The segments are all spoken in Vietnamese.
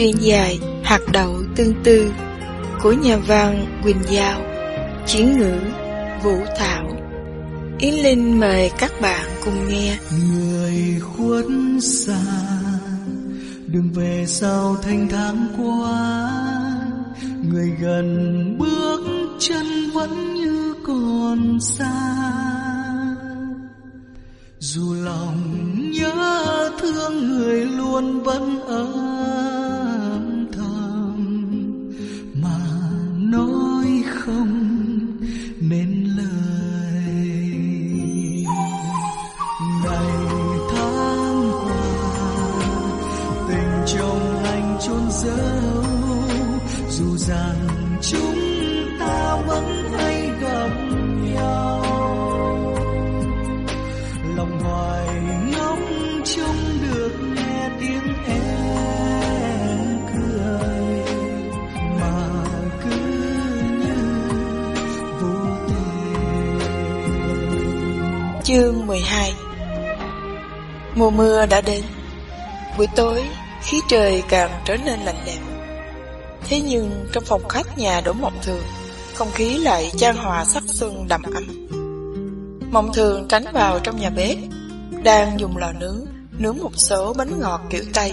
Truyền dài, Hạt đậu tương tư của nhà văn Quỳnh Giao, chiến ngữ Vũ Thảo. Yến Linh mời các bạn cùng nghe. Người khuất xa Đừng về sau thanh tháng qua. Người gần bước chân vẫn như còn xa. Dù lòng nhớ thương người luôn vẫn ở. Dấu. Dù rằng chúng ta vẫn hay gặp nhau, lòng hoài ngóng trông được nghe tiếng em cười, mà cứ như vô tình. Chương 12 Mùa mưa đã đến. Buổi tối khí trời càng trở nên lạnh lẽo. Thế nhưng trong phòng khách nhà Đỗ Mộng Thường, Không khí lại chan hòa sắc xuân đậm ấm. Mộng Thường tránh vào trong nhà bếp, Đang dùng lò nướng Nướng một số bánh ngọt kiểu Tây.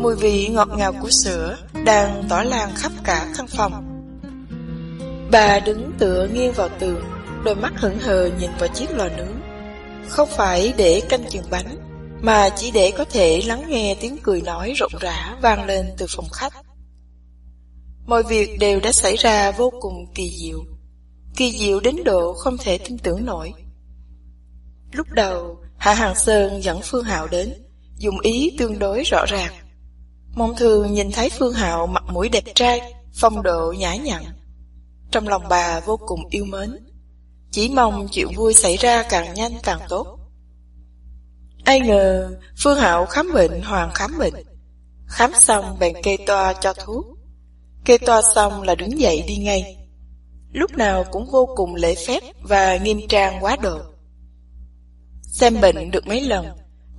Mùi vị ngọt ngào của sữa Đang tỏa lan khắp cả căn phòng. Bà đứng tựa nghiêng vào tường, Đôi mắt hững hờ nhìn vào chiếc lò nướng. Không phải để canh chừng bánh mà chỉ để có thể lắng nghe tiếng cười nói rộn rã vang lên từ phòng khách. Mọi việc đều đã xảy ra vô cùng kỳ diệu. Kỳ diệu đến độ không thể tin tưởng nổi. Lúc đầu, Hạ Hàng Sơn dẫn Phương Hạo đến, Dùng ý tương đối rõ ràng. Mong thường nhìn thấy Phương Hạo mặt mũi đẹp trai, Phong độ nhã nhặn. Trong lòng bà vô cùng yêu mến. Chỉ mong chuyện vui xảy ra càng nhanh càng tốt. Ai ngờ, Phương Hạo khám bệnh, hoàng khám bệnh. Khám xong, bèn kê toa cho thuốc. Kê toa xong là đứng dậy đi ngay. Lúc nào cũng vô cùng lễ phép Và nghiêm trang quá độ. Xem bệnh được mấy lần,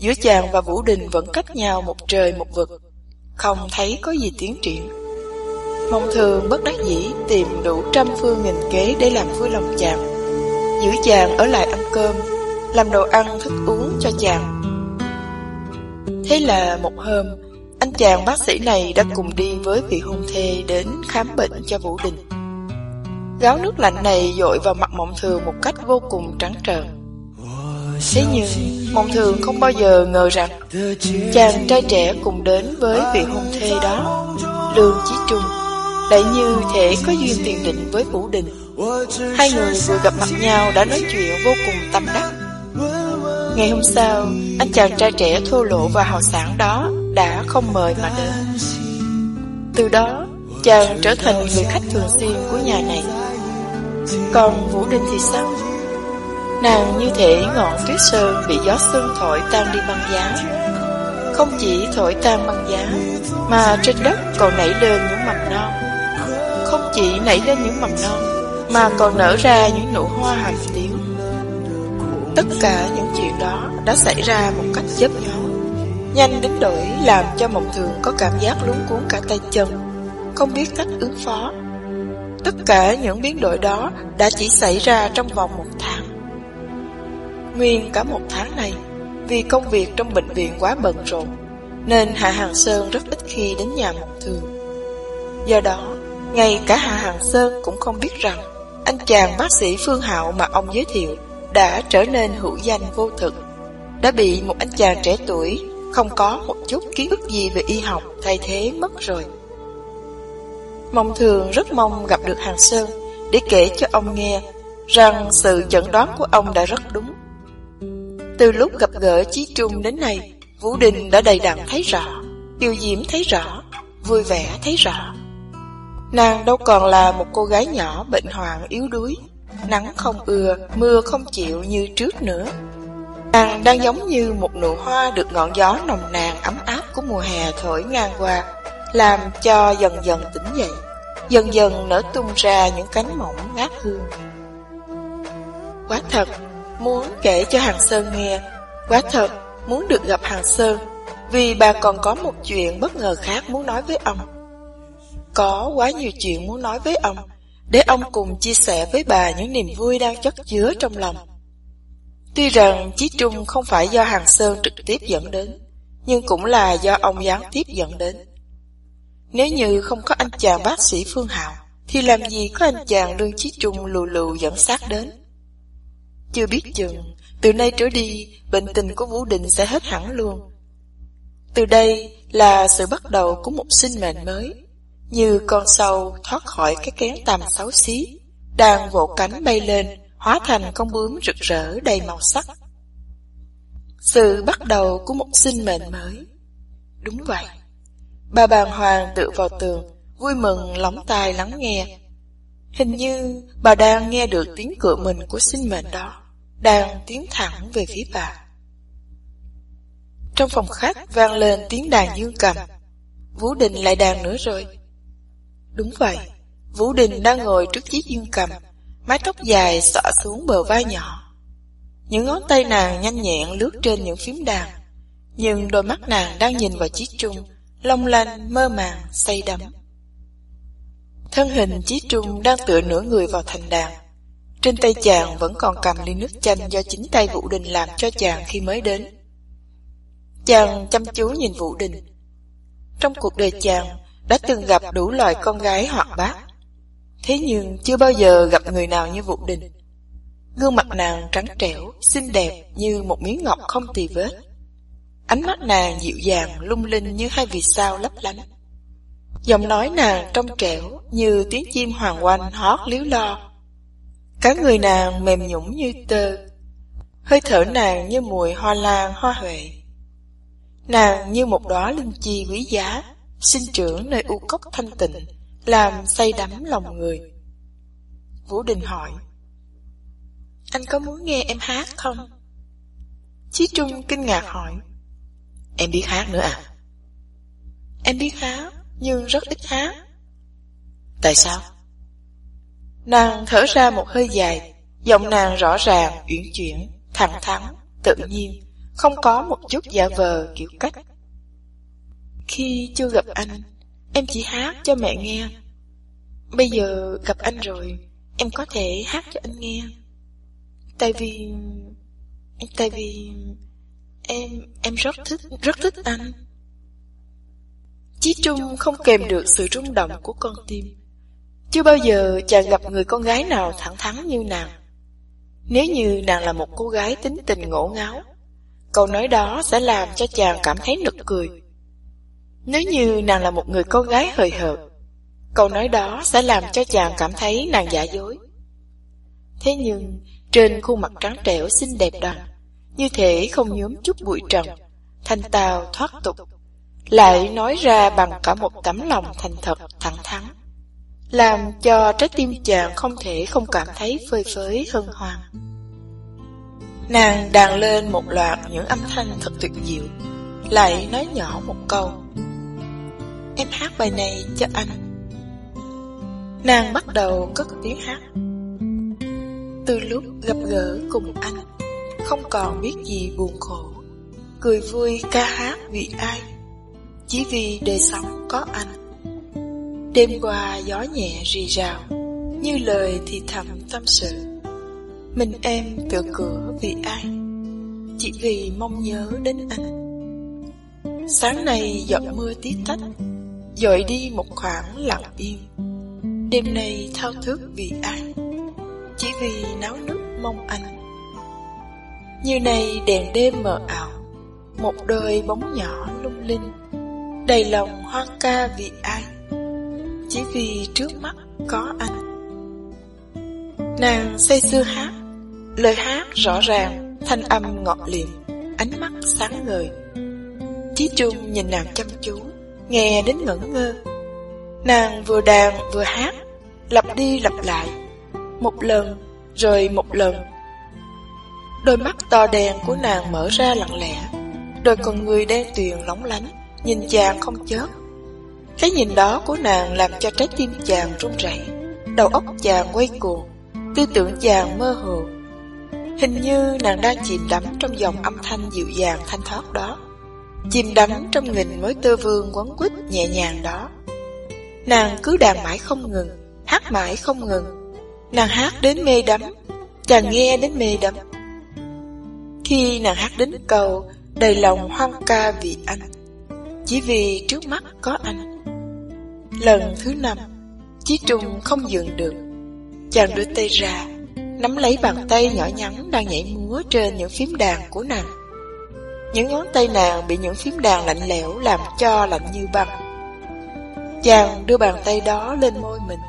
Giữa chàng và Vũ Đình vẫn cách nhau một trời một vực. Không thấy có gì tiến triển. Mong thường bất đắc dĩ Tìm đủ trăm phương nghìn kế Để làm vui lòng chàng. Giữ chàng ở lại ăn cơm. Làm đồ ăn, thức uống cho chàng. Thế là một hôm, Anh chàng bác sĩ này đã cùng đi với vị hôn thê Đến khám bệnh cho Vũ Đình. Gáo nước lạnh này dội vào mặt mộng thường Một cách vô cùng trắng trợn. Thế nhưng, Mộng thường không bao giờ ngờ rằng Chàng trai trẻ cùng đến với vị hôn thê đó, Lương Chí Trung, Lại như thể có duyên tiền định với Vũ Đình. Hai người vừa gặp mặt nhau đã nói chuyện vô cùng tâm đắc. Ngày hôm sau, Anh chàng trai trẻ thô lỗ và hào sản đó Đã không mời mà đến. Từ đó, Chàng trở thành người khách thường xuyên của nhà này. Còn Vũ Đình thì sao? Nàng như thể ngọn tuyết sơn bị gió xuân thổi tan đi băng giá. Không chỉ thổi tan băng giá, Mà trên đất còn nảy lên những mầm non. Không chỉ nảy lên những mầm non, Mà còn nở ra những nụ hoa hàm tiếu Tất cả những chuyện đó đã xảy ra một cách chớp nhoáng. Nhanh đến đổi làm cho mộng thường có cảm giác lún cuốn cả tay chân, Không biết cách ứng phó. Tất cả những biến đổi đó đã chỉ xảy ra trong vòng một tháng. Nguyên cả một tháng này, Vì công việc trong bệnh viện quá bận rộn, Nên Hạ Hàng Sơn rất ít khi đến nhà Mộng Thường Do đó, Ngay cả Hạ Hàng Sơn cũng không biết rằng, Anh chàng bác sĩ Phương Hạo mà ông giới thiệu đã trở nên hữu danh vô thực Đã bị một anh chàng trẻ tuổi Không có một chút ký ức gì về y học Thay thế mất rồi. Mong Thường rất mong gặp được Hàng Sơn Để kể cho ông nghe Rằng sự chẩn đoán của ông đã rất đúng. Từ lúc gặp gỡ Chí Trung đến nay, Vũ Đình đã đầy đặn thấy rõ, Tiêu Diễm thấy rõ, vui vẻ thấy rõ. Nàng đâu còn là một cô gái nhỏ bệnh hoạn yếu đuối, nắng không ưa, mưa không chịu như trước nữa. Nàng đang giống như một nụ hoa được ngọn gió nồng nàn ấm áp của mùa hè thổi ngang qua, làm cho dần dần tỉnh dậy, dần dần nở tung ra những cánh mỏng ngát hương. Quá thật, muốn kể cho Hàng Sơn nghe, quá thật, muốn được gặp Hàng Sơn, Vì bà còn có một chuyện bất ngờ khác muốn nói với ông. Có quá nhiều chuyện muốn nói với ông, để ông cùng chia sẻ với bà những niềm vui đang chất chứa trong lòng. Tuy rằng Chí Trung không phải do Hàng Sơn trực tiếp dẫn đến, nhưng cũng là do ông gián tiếp dẫn đến. Nếu như không có anh chàng bác sĩ Phương Hạo, thì làm gì có anh chàng Lương Chí Trung lù lù dẫn sát đến. Chưa biết chừng, từ nay trở đi, bệnh tình của Vũ Đình sẽ hết hẳn luôn. Từ đây là sự bắt đầu của một sinh mệnh mới, như con sâu thoát khỏi cái kén tầm xấu xí, đang vỗ cánh bay lên, hóa thành con bướm rực rỡ đầy màu sắc. Sự bắt đầu của một sinh mệnh mới. Đúng vậy. Bà bàng hoàng tựa vào tường, vui mừng lóng tai lắng nghe. Hình như bà đang nghe được tiếng cửa mình của sinh mệnh đó, đang tiến thẳng về phía bà. Trong phòng khách vang lên tiếng đàn dương cầm. Vũ Đình lại đàn nữa rồi. Đúng vậy, Vũ Đình đang ngồi trước chiếc dương cầm, mái tóc dài xõa xuống bờ vai nhỏ. Những ngón tay nàng nhanh nhẹn lướt trên những phím đàn, nhưng đôi mắt nàng đang nhìn vào chiếc trung, long lanh, mơ màng, say đắm. Thân hình chiếc trung đang tựa nửa người vào thành đàn. Trên tay chàng vẫn còn cầm ly nước chanh do chính tay Vũ Đình làm cho chàng khi mới đến. Chàng chăm chú nhìn Vũ Đình. Trong cuộc đời chàng đã từng gặp đủ loại con gái hoặc bác, Thế nhưng chưa bao giờ gặp người nào như Vũ Đình. Gương mặt nàng trắng trẻo, xinh đẹp như một miếng ngọc không tì vết. Ánh mắt nàng dịu dàng, lung linh như hai vì sao lấp lánh. Giọng nói nàng trong trẻo như tiếng chim hoàng oanh hót líu lo. Cả người nàng mềm nhũng như tơ, hơi thở nàng như mùi hoa lan hoa huệ. Nàng như một đóa linh chi quý giá, sinh trưởng nơi u cốc thanh tịnh, làm say đắm lòng người. Vũ Đình hỏi, Anh có muốn nghe em hát không? Chí Trung kinh ngạc hỏi, Em biết hát nữa à? Em biết hát, nhưng rất ít hát. Tại sao? Nàng thở ra một hơi dài, giọng nàng rõ ràng, uyển chuyển, thẳng thắn, tự nhiên, không có một chút giả vờ kiểu cách. Khi chưa gặp anh, em chỉ hát cho mẹ nghe. Bây giờ gặp anh rồi, em có thể hát cho anh nghe. Tại vì... Tại vì... Em... em rất thích, rất thích anh. Chí Trung không kèm được sự rung động của con tim. Chưa bao giờ chàng gặp người con gái nào thẳng thắn như nàng. Nếu như nàng là một cô gái tính tình ngổ ngáo, câu nói đó sẽ làm cho chàng cảm thấy nực cười. Nếu như nàng là một người con gái hời hợt, câu nói đó sẽ làm cho chàng cảm thấy nàng giả dối. Thế nhưng, trên khuôn mặt trắng trẻo xinh đẹp đó, như thể không nhuốm chút bụi trần, thanh tào thoát tục, lại nói ra bằng cả một tấm lòng thành thật, thẳng thắn, làm cho trái tim chàng không thể không cảm thấy phơi phới hân hoan. Nàng đàn lên một loạt những âm thanh thật tuyệt diệu, lại nói nhỏ một câu. Em hát bài này cho anh. Nàng bắt đầu cất tiếng hát. Từ lúc gặp gỡ cùng anh, không còn biết gì buồn khổ, cười vui ca hát vì ai, chỉ vì đời sống có anh. Đêm qua gió nhẹ rì rào, như lời thì thầm tâm sự. Mình em tựa cửa vì ai Chỉ vì mong nhớ đến anh Sáng nay giọt mưa tí tách Dội đi một khoảng lặng yên Đêm nay thao thức vì ai Chỉ vì náo nước mong anh. Như này đèn đêm mờ ảo Một đời bóng nhỏ lung linh Đầy lòng hoang ca vì ai Chỉ vì trước mắt có anh. Nàng say sưa hát Lời hát rõ ràng, thanh âm ngọt liệm, ánh mắt sáng ngời. Chí Trung nhìn nàng chăm chú, nghe đến ngẩn ngơ. Nàng vừa đàn vừa hát, lặp đi lặp lại, một lần rồi một lần. Đôi mắt to đen của nàng mở ra lặng lẽ, đôi con người đen tuyền lóng lánh, nhìn chàng không chớp. Cái nhìn đó của nàng làm cho trái tim chàng run rẩy, đầu óc chàng quay cuồng, tư tưởng chàng mơ hồ, Hình như nàng đang chìm đắm trong dòng âm thanh dịu dàng thanh thoát đó. Chìm đắm trong nghìn mối tơ vương quấn quýt nhẹ nhàng đó. Nàng cứ đàn mãi không ngừng, Hát mãi không ngừng. Nàng hát đến mê đắm, Chàng nghe đến mê đắm. Khi nàng hát đến cầu, Đầy lòng hoang ca vì anh. Chỉ vì trước mắt có anh. Lần thứ năm, Chí Trung không dừng được. Chàng đưa tay ra, Nắm lấy bàn tay nhỏ nhắn Đang nhảy múa trên những phím đàn của nàng. Những ngón tay nàng Bị những phím đàn lạnh lẽo Làm cho lạnh như băng. Chàng đưa bàn tay đó lên môi mình,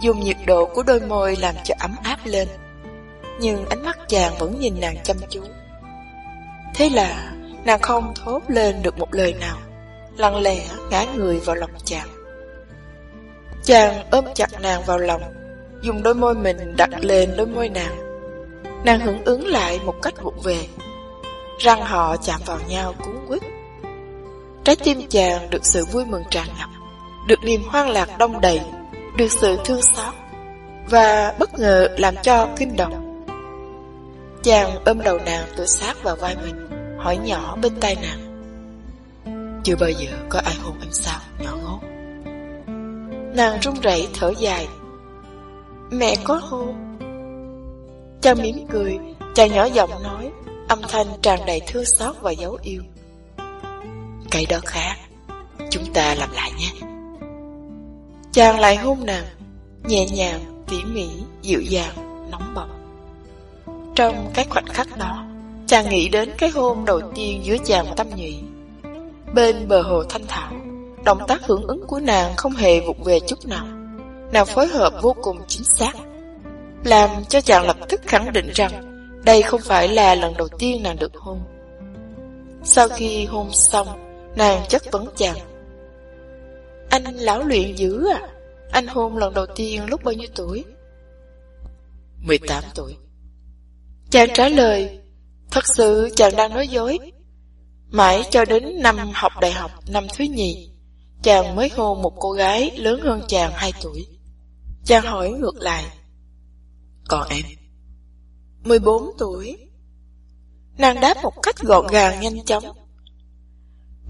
Dùng nhiệt độ của đôi môi Làm cho ấm áp lên. Nhưng ánh mắt chàng vẫn nhìn nàng chăm chú. Thế là Nàng không thốt lên được một lời nào, Lặng lẽ ngã người vào lòng chàng. Chàng ôm chặt nàng vào lòng, Dùng đôi môi mình đặt lên đôi môi nàng. Nàng hưởng ứng lại một cách vụng về. Răng họ chạm vào nhau cuốn quýt. Trái tim chàng được sự vui mừng tràn ngập, Được niềm hoang lạc đông đầy, Được sự thương xót Và bất ngờ làm cho kinh động. Chàng ôm đầu nàng tự sát vào vai mình, Hỏi nhỏ bên tai nàng, Chưa bao giờ có ai hôn em sao, nhỏ ngốc? Nàng run rẩy thở dài, Mẹ có hôn. Chàng mỉm cười, Chàng nhỏ giọng nói Âm thanh tràn đầy thương xót và dấu yêu. Cái đó khác Chúng ta làm lại nhé. Chàng lại hôn nàng Nhẹ nhàng, tỉ mỉ, dịu dàng, nóng bỏng. Trong cái khoảnh khắc đó Chàng nghĩ đến cái hôn đầu tiên giữa chàng và Tâm Nhụy Bên bờ hồ thanh thảo Động tác hưởng ứng của nàng không hề vụng về chút nào. Nàng phối hợp vô cùng chính xác Làm cho chàng lập tức khẳng định rằng đây không phải là lần đầu tiên nàng được hôn. Sau khi hôn xong Nàng chất vấn chàng. Anh lão luyện dữ à? Anh hôn lần đầu tiên lúc bao nhiêu tuổi? 18 tuổi. Chàng trả lời Thật sự chàng đang nói dối. Mãi cho đến năm học đại học năm thứ nhì Chàng mới hôn một cô gái lớn hơn chàng 2 tuổi. Chàng hỏi ngược lại Còn em 14 tuổi. Nàng đáp một cách gọn gàng nhanh chóng.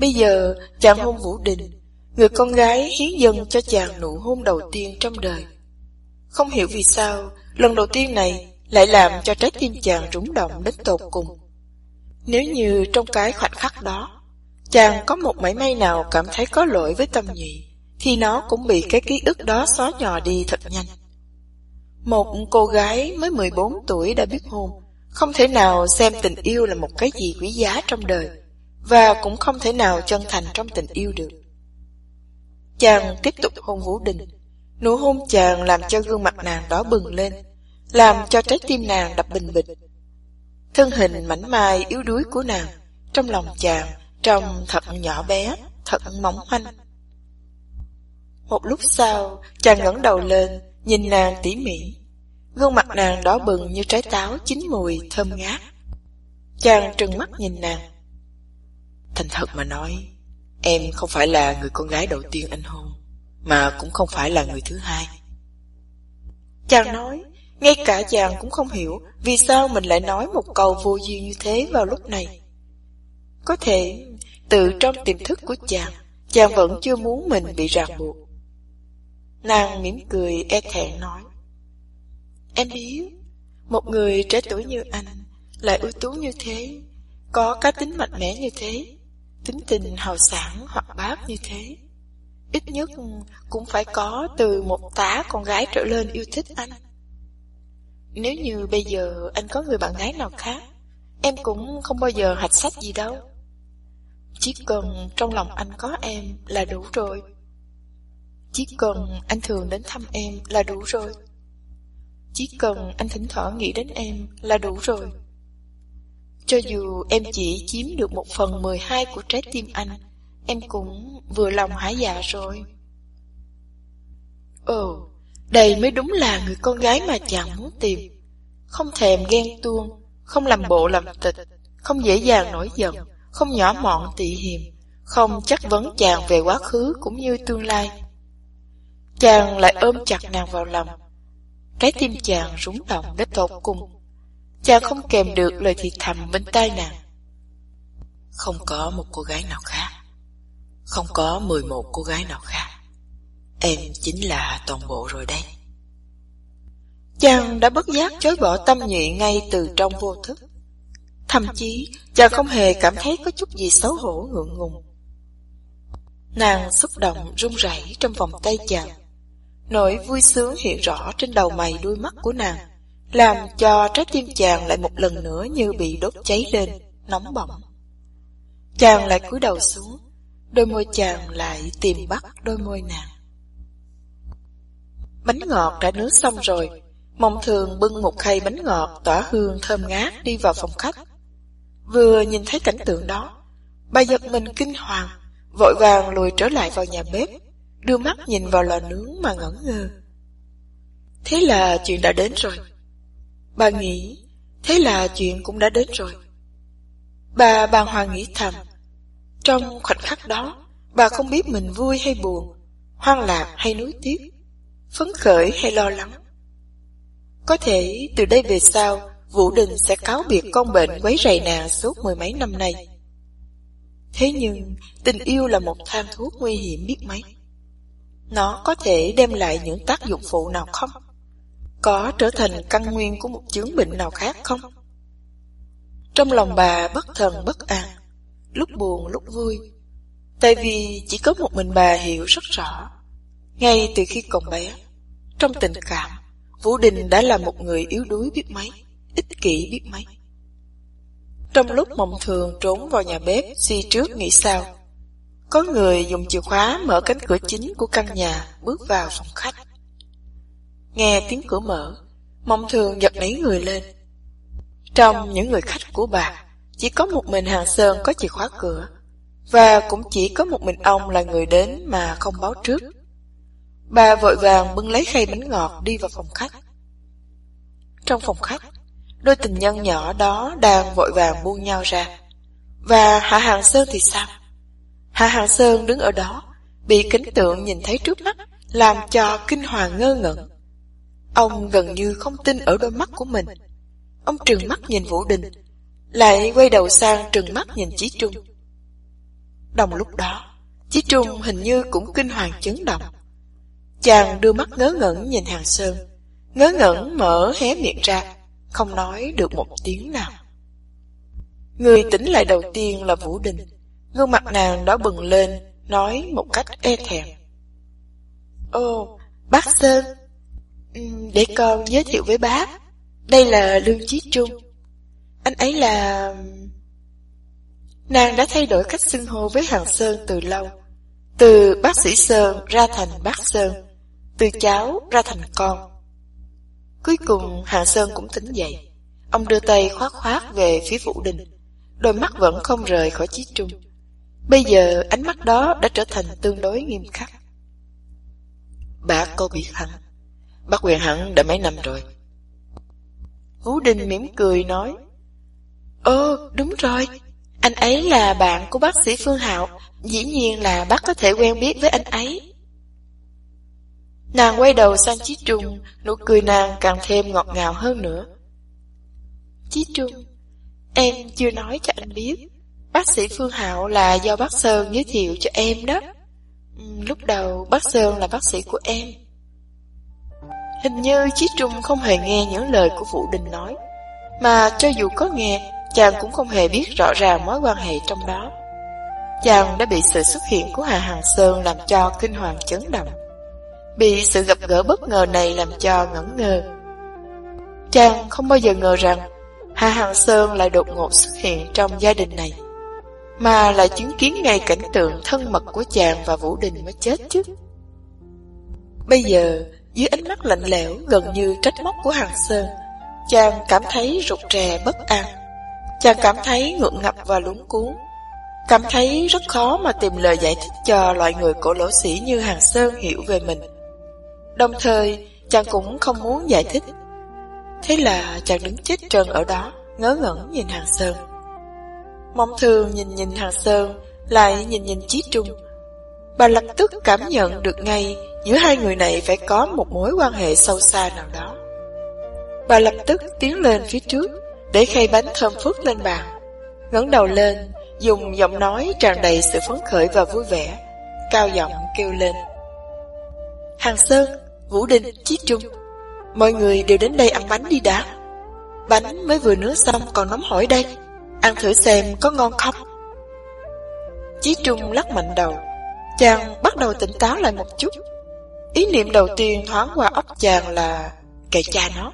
Bây giờ chàng hôn Vũ Đình Người con gái hiến dâng cho chàng nụ hôn đầu tiên trong đời. Không hiểu vì sao Lần đầu tiên này Lại làm cho trái tim chàng rúng động đến tột cùng. Nếu như trong cái khoảnh khắc đó Chàng có một mảy may nào cảm thấy có lỗi với tâm nhị, Thì nó cũng bị cái ký ức đó xóa nhòa đi thật nhanh. Một cô gái mới 14 tuổi đã biết hôn. Không thể nào xem tình yêu là một cái gì quý giá trong đời Và cũng không thể nào chân thành trong tình yêu được. Chàng tiếp tục hôn Vũ Đình. Nụ hôn chàng làm cho gương mặt nàng đỏ bừng lên Làm cho trái tim nàng đập bình bịch. Thân hình mảnh mai yếu đuối của nàng Trong lòng chàng Trông thật nhỏ bé, thật mỏng manh. Một lúc sau, chàng ngẩng đầu lên, nhìn nàng tỉ mỉ. Gương mặt nàng đỏ bừng như trái táo chín mùi, thơm ngát. Chàng trừng mắt nhìn nàng. Thành thật mà nói, em không phải là người con gái đầu tiên anh hôn, mà cũng không phải là người thứ hai. Chàng nói, ngay cả chàng cũng không hiểu vì sao mình lại nói một câu vô duyên như thế vào lúc này. Có thể từ trong tiềm thức của chàng, chàng vẫn chưa muốn mình bị ràng buộc. Nàng mỉm cười e thẹn nói. Em biết, một người trẻ tuổi như anh, lại ưu tú như thế, có cá tính mạnh mẽ như thế, tính tình hào sảng hoặc bác như thế. Ít nhất cũng phải có từ một tá con gái trở lên yêu thích anh. Nếu như bây giờ anh có người bạn gái nào khác, em cũng không bao giờ hạch sách gì đâu. Chỉ cần trong lòng anh có em là đủ rồi. Chỉ cần anh thường đến thăm em là đủ rồi. Chỉ cần anh thỉnh thoảng nghĩ đến em là đủ rồi. Cho dù em chỉ chiếm được một phần mười hai của trái tim anh, em cũng vừa lòng hả dạ rồi. Ồ, đây mới đúng là người con gái mà chàng muốn tìm. Không thèm ghen tuông, không làm bộ làm tịch, không dễ dàng nổi giận, không nhỏ mọn tị hiềm, không chắc vấn chàng về quá khứ cũng như tương lai. Chàng lại ôm chặt nàng vào lòng. Cái tim chàng rúng động đến tột cùng. Chàng không kèm được lời thì thầm bên tai nàng. Không có một cô gái nào khác. Không có 11 cô gái nào khác. Em chính là toàn bộ rồi đây. Chàng đã bất giác chối bỏ tâm nhụy ngay từ trong vô thức. Thậm chí, chàng không hề cảm thấy có chút gì xấu hổ ngượng ngùng. Nàng xúc động run rẩy trong vòng tay chàng. Nỗi vui sướng hiện rõ trên đầu mày đuôi mắt của nàng, làm cho trái tim chàng lại một lần nữa như bị đốt cháy lên, nóng bỏng. Chàng lại cúi đầu xuống, đôi môi chàng lại tìm bắt đôi môi nàng. Bánh ngọt đã nướng xong rồi, Mộng thường bưng một khay bánh ngọt tỏa hương thơm ngát đi vào phòng khách. Vừa nhìn thấy cảnh tượng đó, bà giật mình kinh hoàng, vội vàng lùi trở lại vào nhà bếp, đưa mắt nhìn vào lò nướng mà ngẩn ngơ. Thế là chuyện đã đến rồi. Bà nghĩ, thế là chuyện cũng đã đến rồi. Bà bàng hoàng nghĩ thầm. Trong khoảnh khắc đó, bà không biết mình vui hay buồn, hoang lạc hay nuối tiếc, phấn khởi hay lo lắng. Có thể từ đây về sau, Vũ Đình sẽ cáo biệt con bệnh quấy rầy nàng suốt mười mấy năm nay. Thế nhưng, tình yêu là một tham thuốc nguy hiểm biết mấy. Nó có thể đem lại những tác dụng phụ nào không? Có trở thành căn nguyên của một chứng bệnh nào khác không? Trong lòng bà bất thần bất an, lúc buồn lúc vui. Tại vì chỉ có một mình bà hiểu rất rõ. Ngay từ khi còn bé, trong tình cảm, Vũ Đình đã là một người yếu đuối biết mấy, ích kỷ biết mấy. Trong lúc mộng thường trốn vào nhà bếp suy trước nghĩ sao, có người dùng chìa khóa mở cánh cửa chính của căn nhà bước vào phòng khách. Nghe tiếng cửa mở, mong thường giật nảy người lên. Trong những người khách của bà, chỉ có một mình Hàng Sơn có chìa khóa cửa, và cũng chỉ có một mình ông là người đến mà không báo trước. Bà vội vàng bưng lấy khay bánh ngọt đi vào phòng khách. Trong phòng khách, đôi tình nhân nhỏ đó đang vội vàng buông nhau ra. Và Hạ Hàng Sơn thì sao? Hạ Hàng Sơn đứng ở đó, bị kính tượng nhìn thấy trước mắt, làm cho kinh hoàng ngơ ngẩn. Ông gần như không tin ở đôi mắt của mình. Ông trừng mắt nhìn Vũ Đình, lại quay đầu sang trừng mắt nhìn Chí Trung. Đồng lúc đó, Chí Trung hình như cũng kinh hoàng chấn động. Chàng đưa mắt ngớ ngẩn nhìn Hàng Sơn, ngớ ngẩn mở hé miệng ra, không nói được một tiếng nào. Người tỉnh lại đầu tiên là Vũ Đình, gương mặt nàng đó bừng lên, nói một cách e thẹn. Ô, bác Sơn, để con giới thiệu với bác, đây là Lương Chí Trung. Anh ấy là... Nàng đã thay đổi cách xưng hô với Hàng Sơn từ lâu, từ bác sĩ Sơn ra thành bác Sơn từ cháu ra thành con. Cuối cùng Hàng Sơn cũng tỉnh dậy. Ông đưa tay khoát khoát về phía Vũ Đình. Đôi mắt vẫn không rời khỏi Chí Trung. Bây giờ ánh mắt đó đã trở thành tương đối nghiêm khắc. Bác có biết hắn. Bác quyền hắn đã mấy năm rồi. hú Đình mỉm cười nói. Ồ, đúng rồi. Anh ấy là bạn của bác sĩ Phương Hạo. Dĩ nhiên là bác có thể quen biết với anh ấy. Nàng quay đầu sang Chí Trung, nụ cười nàng càng thêm ngọt ngào hơn nữa. Chí Trung, em chưa nói cho anh biết, bác sĩ Phương Hạo là do bác Sơn giới thiệu cho em đó. Ừ, lúc đầu bác Sơn là bác sĩ của em. Hình như Chí Trung không hề nghe những lời của Vũ Đình nói, mà cho dù có nghe, chàng cũng không hề biết rõ ràng mối quan hệ trong đó. Chàng đã bị sự xuất hiện của Hà Hằng Sơn làm cho kinh hoàng chấn động. Bị sự gặp gỡ bất ngờ này làm cho ngẩn ngơ Chàng không bao giờ ngờ rằng Hà Hằng Sơn lại đột ngột xuất hiện trong gia đình này mà lại chứng kiến ngay cảnh tượng thân mật của chàng và Vũ Đình mới chết chứ Bây giờ dưới ánh mắt lạnh lẽo gần như trách móc của hàng Sơn Chàng cảm thấy rụt rè bất an Chàng cảm thấy ngượng ngập và lúng cuốn Cảm thấy rất khó mà tìm lời giải thích cho loại người cổ lỗ sĩ như Hàng Sơn hiểu về mình Đồng thời, chàng cũng không muốn giải thích. Thế là chàng đứng chết trơn ở đó, ngớ ngẩn nhìn Hàng Sơn. Mong thường nhìn nhìn Hàng Sơn, lại nhìn nhìn Chí Trung. Bà lập tức cảm nhận được ngay giữa hai người này phải có một mối quan hệ sâu xa nào đó. Bà lập tức tiến lên phía trước, để khay bánh thơm phức lên bàn. ngẩng đầu lên, dùng giọng nói tràn đầy sự phấn khởi và vui vẻ, cao giọng kêu lên. Hàng Sơn, Vũ Đình, Chí Trung, mọi người đều đến đây ăn bánh đi đã. Bánh mới vừa nướng xong còn nóng hổi đây, ăn thử xem có ngon không. Chí Trung lắc mạnh đầu, chàng bắt đầu tỉnh táo lại một chút. Ý niệm đầu tiên thoáng qua óc chàng là kệ cha nó.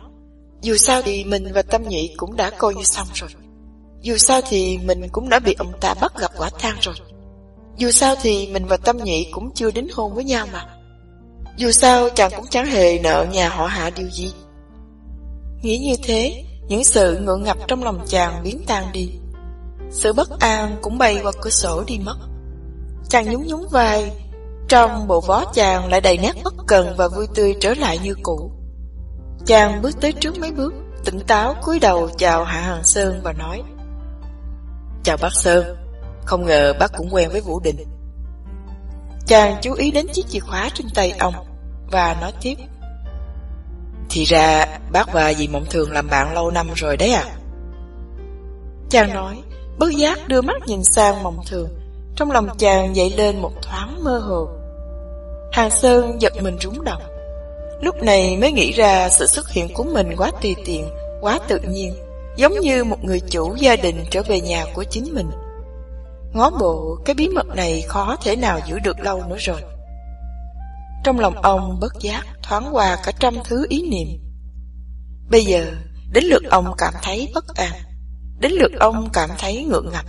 Dù sao thì mình và Tâm Nhị cũng đã coi như xong rồi. Dù sao thì mình cũng đã bị ông ta bắt gặp quả thang rồi. Dù sao thì mình và Tâm Nhị cũng chưa đến hôn với nhau mà. Dù sao chàng cũng chẳng hề nợ nhà họ hạ điều gì. Nghĩ như thế, những sự ngượng ngập trong lòng chàng biến tan đi. Sự bất an cũng bay qua cửa sổ đi mất. Chàng nhún nhún vai, trong bộ vó chàng lại đầy nét bất cần và vui tươi trở lại như cũ. Chàng bước tới trước mấy bước, tỉnh táo cúi đầu chào Hạ hàng Sơn và nói Chào bác Sơn, không ngờ bác cũng quen với Vũ Đình. Chàng chú ý đến chiếc chìa khóa trên tay ông và nói tiếp thì ra bác và dì Mộng Thường làm bạn lâu năm rồi đấy à? Chàng nói, bất giác đưa mắt nhìn sang Mộng Thường, trong lòng chàng dậy lên một thoáng mơ hồ. Hàng Sơn giật mình rúng động. Lúc này mới nghĩ ra sự xuất hiện của mình quá tùy tiện, quá tự nhiên, giống như một người chủ gia đình trở về nhà của chính mình. Ngó bộ, cái bí mật này khó thể nào giữ được lâu nữa rồi. Trong lòng ông bất giác thoáng qua cả trăm thứ ý niệm. Bây giờ, đến lượt ông cảm thấy bất an, đến lượt ông cảm thấy ngượng ngập.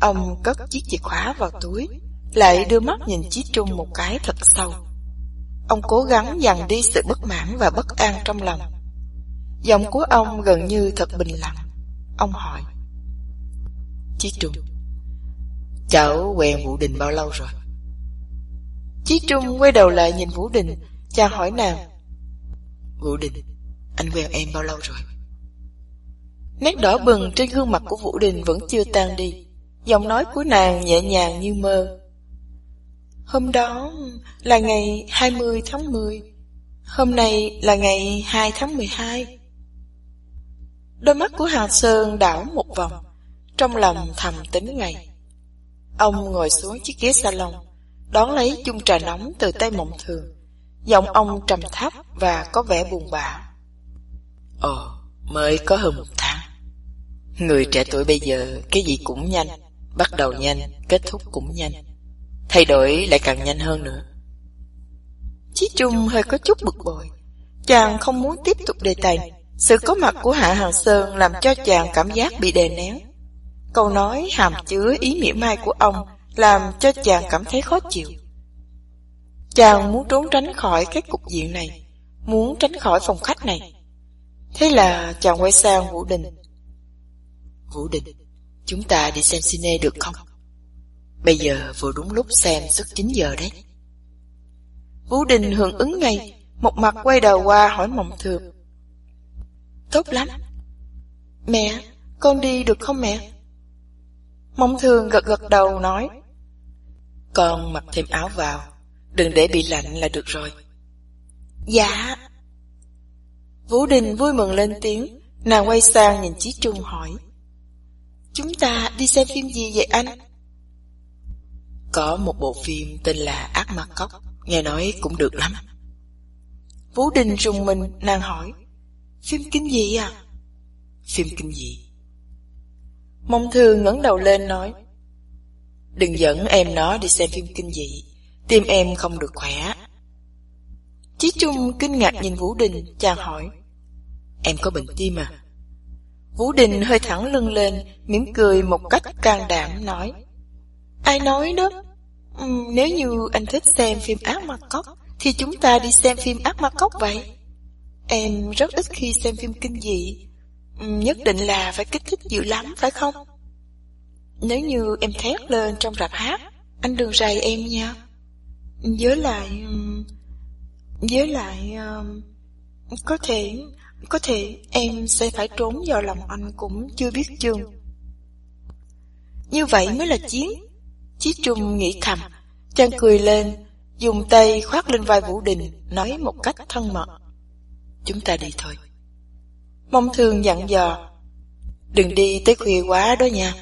Ông cất chiếc chìa khóa vào túi, lại đưa mắt nhìn Chí Trung một cái thật sâu. Ông cố gắng dằn đi sự bất mãn và bất an trong lòng. Giọng của ông gần như thật bình lặng. Ông hỏi. Chí Trung, cháu quen Vũ Đình bao lâu rồi? Chí Trung quay đầu lại nhìn Vũ Đình, chàng hỏi nàng. Vũ Đình, anh quen em bao lâu rồi? Nét đỏ bừng trên gương mặt của Vũ Đình vẫn chưa tan đi. Giọng nói của nàng nhẹ nhàng như mơ. Hôm đó là ngày 20 tháng 10. Hôm nay là ngày 2 tháng 12. Đôi mắt của Hà Sơn đảo một vòng, trong lòng thầm tính ngày. Ông ngồi xuống chiếc ghế salon, đón lấy chung trà nóng từ tay mộng thường. Giọng ông trầm thấp và có vẻ buồn bã. Ồ, mới có hơn một tháng. Người trẻ tuổi bây giờ cái gì cũng nhanh, bắt đầu nhanh, kết thúc cũng nhanh. Thay đổi lại càng nhanh hơn nữa. Chí Trung hơi có chút bực bội. Chàng không muốn tiếp tục đề tài. Sự có mặt của Hạ Hàng Sơn làm cho chàng cảm giác bị đè nén. Câu nói hàm chứa ý mỉa mai của ông làm cho chàng cảm thấy khó chịu. Chàng muốn trốn tránh khỏi cái cục diện này, muốn tránh khỏi phòng khách này. Thế là chàng quay sang Vũ Đình. Vũ Đình, chúng ta đi xem cine được không? Bây giờ vừa đúng lúc xem suốt 9 giờ đấy. Vũ Đình hưởng ứng ngay, một mặt quay đầu qua hỏi Mộng Thường. Tốt lắm. Mẹ, con đi được không mẹ? Mộng Thường gật gật đầu nói. Con mặc thêm áo vào, đừng để bị lạnh là được rồi. Dạ. Vũ Đình vui mừng lên tiếng, nàng quay sang nhìn Chí Trung hỏi. Chúng ta đi xem phim gì vậy anh? Có một bộ phim tên là Ác Ma Cốc, nghe nói cũng được lắm. Vũ Đình rùng mình, nàng hỏi, phim kinh gì à? Phim kinh gì? Mông Thư ngẩng đầu lên nói, đừng dẫn em nó đi xem phim kinh dị, tim em không được khỏe. Chí Trung kinh ngạc nhìn Vũ Đình, chàng hỏi, em có bệnh tim à? Vũ Đình hơi thẳng lưng lên, mỉm cười một cách can đảm nói, Ai nói đó? Ừ, nếu như anh thích xem phim ác ma cốc, thì chúng ta đi xem phim ác ma cốc vậy. Em rất ít khi xem phim kinh dị. Ừ, nhất định là phải kích thích dữ lắm, phải không? Nếu như em thét lên trong rạp hát, anh đừng rầy em nha. Với lại... Với lại... Có thể... Có thể em sẽ phải trốn vào lòng anh cũng chưa biết chừng. Như vậy mới là chiến Chí Trung nghĩ thầm, chàng cười lên, dùng tay khoác lên vai Vũ Đình, nói một cách thân mật. Chúng ta đi thôi. Mong thương dặn dò, đừng đi tới khuya quá đó nha.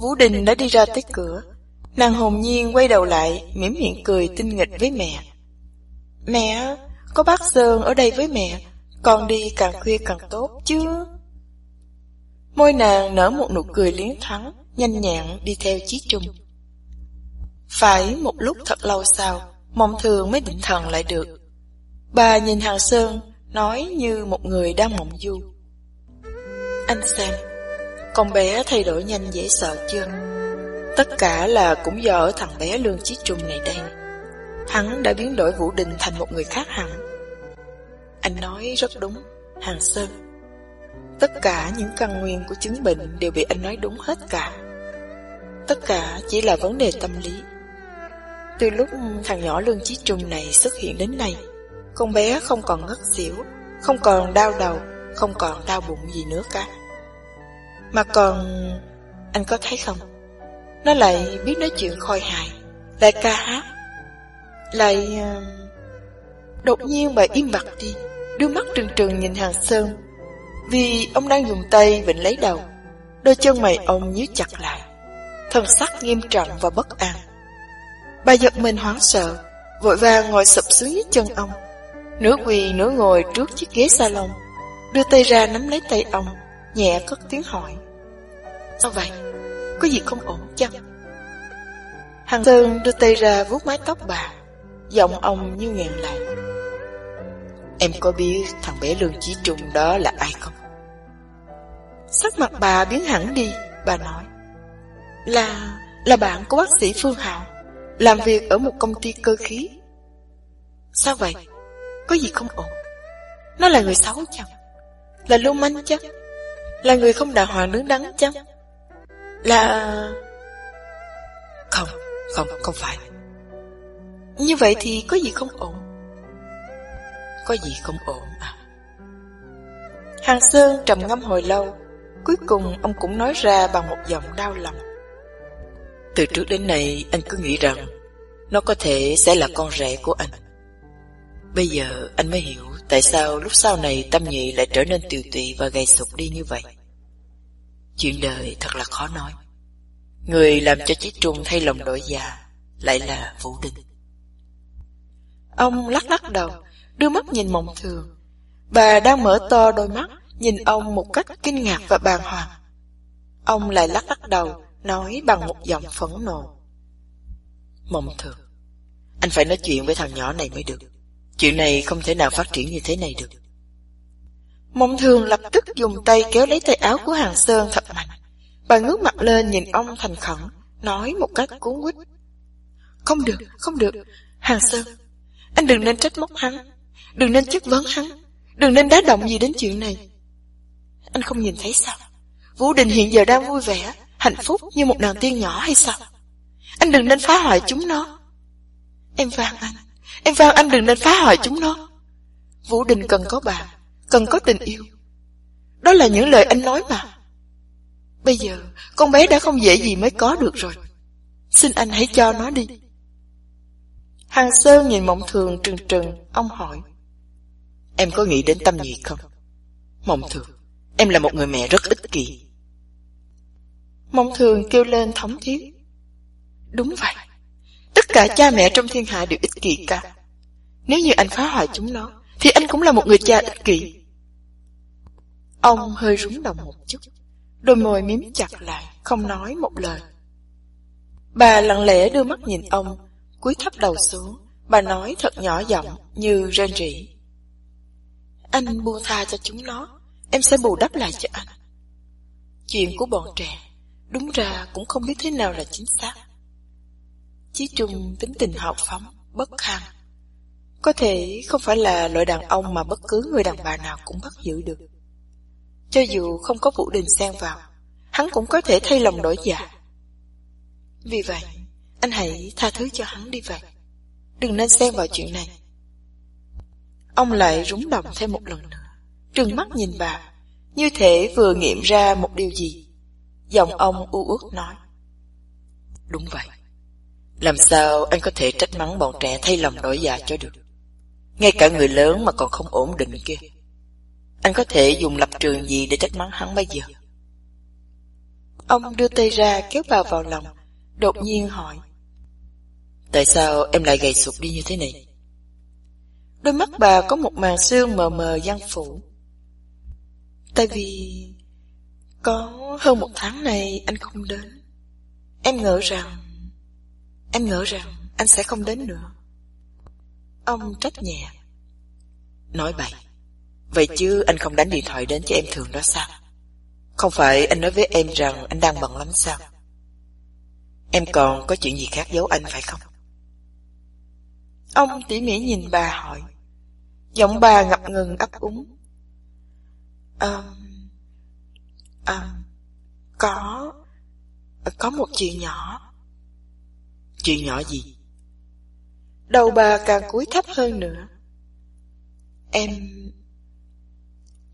Vũ Đình đã đi ra tới cửa. Nàng hồn nhiên quay đầu lại, mỉm miệng cười tinh nghịch với mẹ. Mẹ, có bác Sơn ở đây với mẹ, con đi càng khuya càng tốt chứ. Môi nàng nở một nụ cười liến thắng, nhanh nhẹn đi theo Chí Trung. Phải một lúc thật lâu sau, mong thường mới định thần lại được. Bà nhìn Hàng Sơn, nói như một người đang mộng du. Anh xem, con bé thay đổi nhanh dễ sợ chưa? Tất cả là cũng do ở thằng bé Lương Chí Trung này đây. Hắn đã biến đổi Vũ Đình thành một người khác hẳn. Anh nói rất đúng, Hàng Sơn. Tất cả những căn nguyên của chứng bệnh đều bị anh nói đúng hết cả. Tất cả chỉ là vấn đề tâm lý. Từ lúc thằng nhỏ Lương Chí Trung này xuất hiện đến nay, con bé không còn ngất xỉu, không còn đau đầu, không còn đau bụng gì nữa cả. Mà còn... Anh có thấy không? Nó lại biết nói chuyện khôi hài, lại ca hát, lại... Ờ, đột nhiên bà im bặt đi, đưa mắt trừng trừng nhìn Hàng Sơn, vì ông đang dùng tay vịnh lấy đầu. Đôi chân mày ông nhíu chặt lại, thân sắc nghiêm trọng và bất an. Bà giật mình hoảng sợ, vội vàng ngồi sụp xuống dưới chân ông. Nửa quỳ nửa ngồi trước chiếc ghế salon, đưa tay ra nắm lấy tay ông, nhẹ cất tiếng hỏi. Sao vậy? Có gì không ổn chăng? Hằng Sơn đưa tay ra vuốt mái tóc bà, giọng ông như nghẹn lại. Em có biết thằng bé Lương Chí Trung đó là ai không? Sắc mặt bà biến hẳn đi, bà nói. Là, là bạn của bác sĩ Phương Hạo, làm việc ở một công ty cơ khí. Sao vậy? Có gì không ổn? Nó là người xấu chăng? Là lưu manh chăng? Là người không đàng hoàng đứng đắn chăng? Là... Không, không, không phải. Như vậy thì có gì không ổn? Có gì không ổn à? Hàng Sơn trầm ngâm hồi lâu, cuối cùng ông cũng nói ra bằng một giọng đau lòng. Từ trước đến nay anh cứ nghĩ rằng nó có thể sẽ là con rể của anh. Bây giờ anh mới hiểu tại sao lúc sau này tâm nhị lại trở nên tiều tụy và gầy sụp đi như vậy. Chuyện đời thật là khó nói. Người làm cho chiếc trung thay lòng đổi già lại là Vũ Đình. Ông lắc lắc đầu, đưa mắt nhìn mộng thường. Bà đang mở to đôi mắt, nhìn ông một cách kinh ngạc và bàng hoàng. Ông lại lắc lắc đầu, nói bằng một giọng phẫn nộ. Mộng thường, anh phải nói chuyện với thằng nhỏ này mới được. Chuyện này không thể nào phát triển như thế này được. Mộng thường lập tức dùng tay kéo lấy tay áo của Hàng Sơn thật mạnh. Bà ngước mặt lên nhìn ông thành khẩn, nói một cách cuốn quýt. Không được, không được, Hàng Sơn, anh đừng nên trách móc hắn, đừng nên chất vấn hắn, đừng nên đá động gì đến chuyện này. Anh không nhìn thấy sao? Vũ Đình hiện giờ đang vui vẻ, hạnh phúc như một nàng tiên nhỏ hay sao? Anh đừng nên phá hoại chúng nó. Em van anh, em van anh đừng nên phá hoại chúng nó. Vũ Đình cần có bạn, cần có tình yêu. Đó là những lời anh nói mà. Bây giờ, con bé đã không dễ gì mới có được rồi. Xin anh hãy cho nó đi. Hàng Sơn nhìn Mộng Thường trừng trừng, ông hỏi. Em có nghĩ đến tâm nhị không? Mộng Thường, em là một người mẹ rất ích kỷ. Mộng Thường kêu lên thống thiết. Đúng vậy. Tất cả cha mẹ trong thiên hạ đều ích kỷ cả. Nếu như anh phá hoại chúng nó, thì anh cũng là một người cha ích kỷ. Ông hơi rúng động một chút, đôi môi miếm chặt lại, không nói một lời. Bà lặng lẽ đưa mắt nhìn ông, cúi thấp đầu xuống, bà nói thật nhỏ giọng như rên rỉ. Anh buông tha cho chúng nó, em sẽ bù đắp lại cho anh. Chuyện của bọn trẻ, đúng ra cũng không biết thế nào là chính xác. Chí Trung tính tình hào phóng, bất kham. Có thể không phải là loại đàn ông mà bất cứ người đàn bà nào cũng bắt giữ được. Cho dù không có Vũ Đình xen vào, hắn cũng có thể thay lòng đổi dạ. Vì vậy, anh hãy tha thứ cho hắn đi vậy. Đừng nên xen vào chuyện này. Ông lại rúng động thêm một lần nữa, trừng mắt nhìn bà, như thể vừa nghiệm ra một điều gì. Giọng ông u uất nói. Đúng vậy. Làm sao anh có thể trách mắng bọn trẻ thay lòng đổi dạ cho được? Ngay cả người lớn mà còn không ổn định kia. Anh có thể dùng lập trường gì để trách mắng hắn bây giờ? Ông đưa tay ra kéo bà vào lòng, đột nhiên hỏi. Tại sao em lại gầy sụt đi như thế này? Đôi mắt bà có một màn xương mờ mờ giăng phủ. Tại vì có hơn một tháng này anh không đến. Em ngỡ rằng Em ngỡ rằng anh sẽ không đến nữa. Ông trách nhẹ. Nói bậy. Vậy chứ anh không đánh điện thoại đến cho em thường đó sao? Không phải anh nói với em rằng anh đang bận lắm sao? Em còn có chuyện gì khác giấu anh phải không? Ông tỉ mỉ nhìn bà hỏi. Giọng bà ngập ngừng ấp úng. à, à, có, có một chuyện nhỏ. Chuyện nhỏ gì? Đầu bà càng cúi thấp hơn nữa. Em...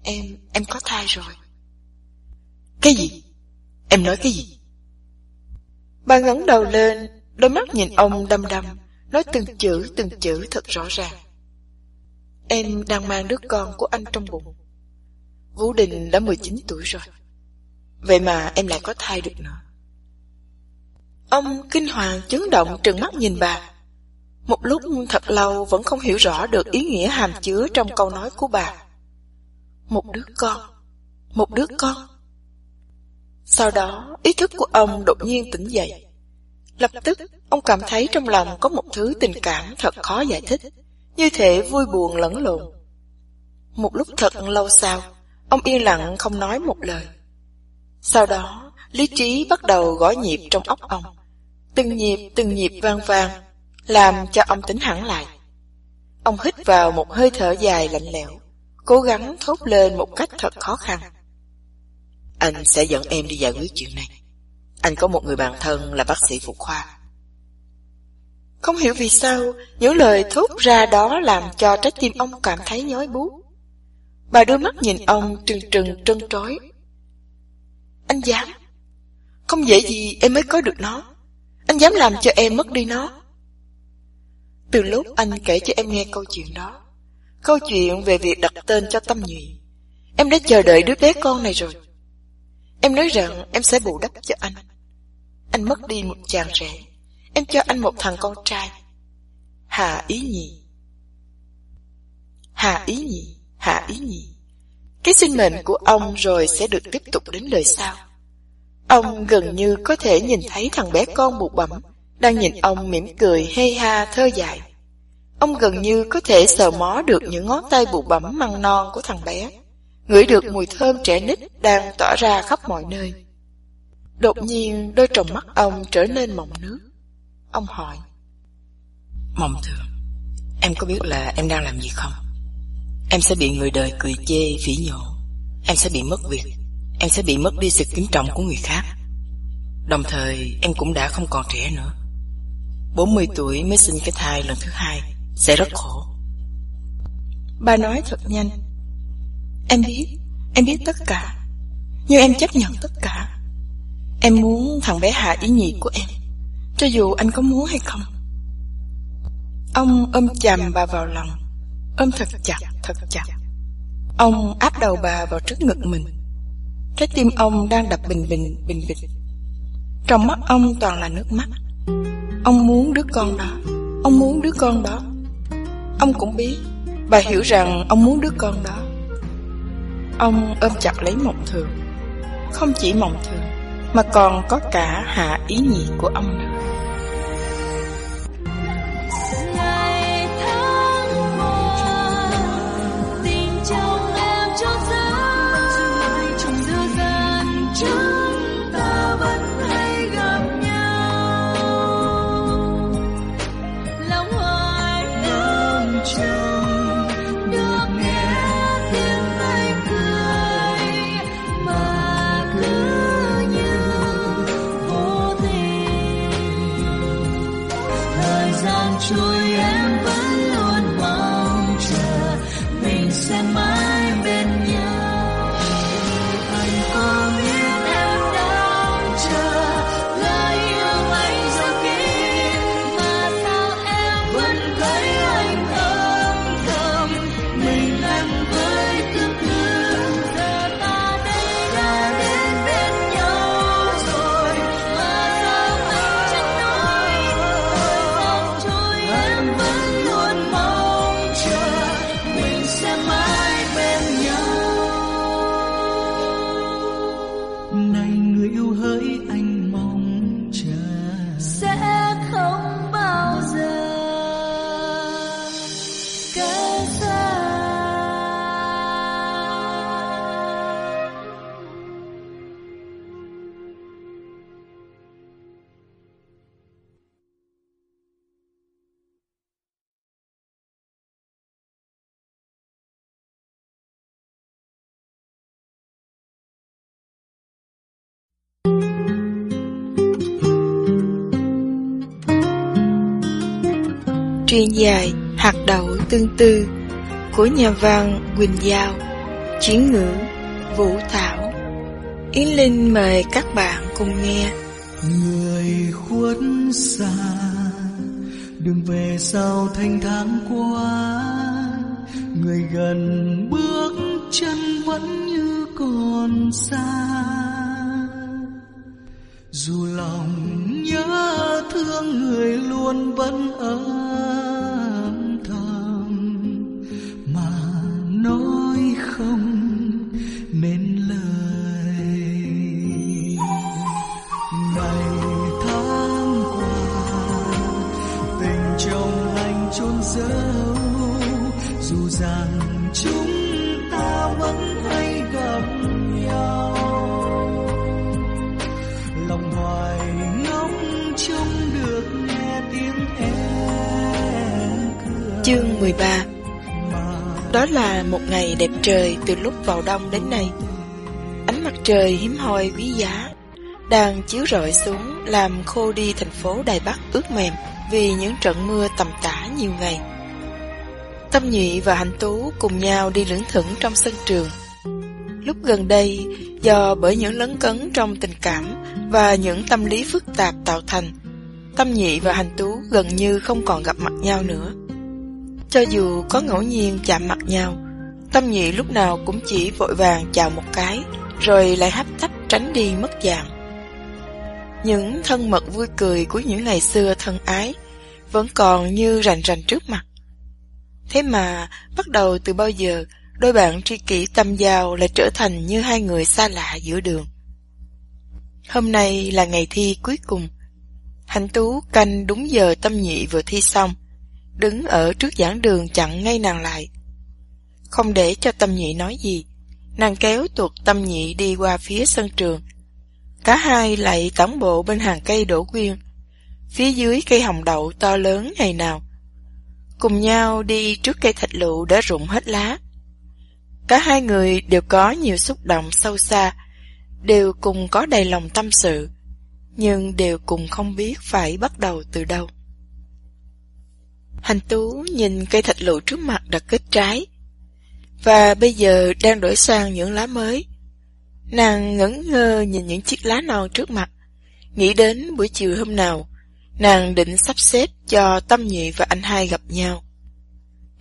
Em... em có thai rồi. Cái gì? Em nói cái gì? Bà ngẩng đầu lên, đôi mắt nhìn ông đăm đăm, nói từng chữ từng chữ thật rõ ràng. Em đang mang đứa con của anh trong bụng. Vũ Đình đã 19 tuổi rồi. Vậy mà em lại có thai được nữa. Ông kinh hoàng chấn động trừng mắt nhìn bà. Một lúc thật lâu vẫn không hiểu rõ được ý nghĩa hàm chứa trong câu nói của bà. Một đứa con. Một đứa con. Sau đó, ý thức của ông đột nhiên tỉnh dậy. Lập tức, ông cảm thấy trong lòng có một thứ tình cảm thật khó giải thích, như thể vui buồn lẫn lộn. Một lúc thật lâu sau, ông yên lặng không nói một lời. Sau đó, lý trí bắt đầu gõ nhịp trong óc ông. Từng nhịp, từng nhịp vang vang, làm cho ông tỉnh hẳn lại. Ông hít vào một hơi thở dài lạnh lẽo, cố gắng thốt lên một cách thật khó khăn. Anh sẽ dẫn em đi giải quyết chuyện này. Anh có một người bạn thân là bác sĩ phụ khoa. Không hiểu vì sao, những lời thốt ra đó làm cho trái tim ông cảm thấy nhói bút. Bà đưa mắt nhìn ông trừng trừng trân trối. Anh dám. Không dễ gì em mới có được nó. Anh dám làm cho em mất đi nó. Từ lúc anh kể cho em nghe câu chuyện đó, câu chuyện về việc đặt tên cho Tâm Nhụy, em đã chờ đợi đứa bé con này rồi. Em nói rằng em sẽ bù đắp cho anh. Anh mất đi một chàng rể, em cho anh một thằng con trai. Hà ý nhị. Hà ý nhị, hà ý nhị. Cái sinh mệnh của ông rồi sẽ được tiếp tục đến đời sau. Ông gần như có thể nhìn thấy thằng bé con bụ bẩm đang nhìn ông mỉm cười hê ha thơ dài. Ông gần như có thể sờ mó được những ngón tay bụ bẩm măng non của thằng bé, ngửi được mùi thơm trẻ nít đang tỏa ra khắp mọi nơi. Đột nhiên đôi tròng mắt ông trở nên mọng nước. Ông hỏi. Mộng thường, em có biết là em đang làm gì không? Em sẽ bị người đời cười chê, phỉ nhổ. Em sẽ bị mất việc Em sẽ bị mất đi sự kính trọng của người khác Đồng thời em cũng đã không còn trẻ nữa 40 tuổi mới sinh cái thai lần thứ hai sẽ rất khổ. Bà nói thật nhanh. Em biết Em biết tất cả. Nhưng em chấp nhận tất cả. Em muốn thằng bé hạ ý nhị của em Cho dù anh có muốn hay không. Ông ôm chầm bà vào lòng. Ôm thật chặt, thật chặt. Ông áp đầu bà vào trước ngực mình. Trái tim ông đang đập bình bình, bình bình Trong mắt ông toàn là nước mắt. Ông muốn đứa con đó. Ông muốn đứa con đó. Ông cũng biết Bà hiểu rằng ông muốn đứa con đó. Ông ôm chặt lấy mộng thường. Không chỉ mộng thường, Mà còn có cả hạ ý nhị của ông nữa. Truyền dài, Hạt đậu tương tư của nhà văn Quỳnh Giao, chiến ngữ Vũ Thảo. Yến Linh mời các bạn cùng nghe. Người khuất xa, đường về sau thanh tháng qua. Người gần bước chân vẫn như còn xa dù lòng nhớ thương người luôn vẫn âm thầm, mà nói không nên lời. Ngày tháng qua, tình trong anh chôn giấu, dù rằng chúng 2013 Đó là một ngày đẹp trời từ lúc vào đông đến nay. Ánh mặt trời hiếm hoi quý giá Đang chiếu rọi xuống làm khô đi thành phố Đài Bắc ướt mềm Vì những trận mưa tầm tã nhiều ngày. Tâm Nhị và Hạnh Tú cùng nhau đi lưỡng thững trong sân trường. Lúc gần đây, do bởi những lấn cấn trong tình cảm và những tâm lý phức tạp tạo thành, Tâm Nhị và Hành Tú gần như không còn gặp mặt nhau nữa. Cho dù có ngẫu nhiên chạm mặt nhau, Tâm nhị lúc nào cũng chỉ vội vàng chào một cái, rồi lại hấp tấp tránh đi mất dạng. Những thân mật vui cười của những ngày xưa thân ái vẫn còn như rành rành trước mặt. Thế mà, bắt đầu từ bao giờ, đôi bạn tri kỷ tâm giao lại trở thành như hai người xa lạ giữa đường. Hôm nay là ngày thi cuối cùng. Hạnh Tú canh đúng giờ tâm nhị vừa thi xong, đứng ở trước giảng đường chặn ngay nàng lại. Không để cho tâm nhị nói gì, nàng kéo tuột tâm nhị đi qua phía sân trường. Cả hai lại tản bộ bên hàng cây đổ quyên, phía dưới cây hồng đậu to lớn ngày nào. Cùng nhau đi trước cây thạch lụ đã rụng hết lá. Cả hai người đều có nhiều xúc động sâu xa, đều cùng có đầy lòng tâm sự, nhưng đều cùng không biết phải bắt đầu từ đâu. Hành Tú nhìn cây thạch lụ trước mặt đã kết trái, và bây giờ đang đổi sang những lá mới. Nàng ngẩn ngơ nhìn những chiếc lá non trước mặt, nghĩ đến buổi chiều hôm nào, nàng định sắp xếp cho Tâm Nhị và anh hai gặp nhau.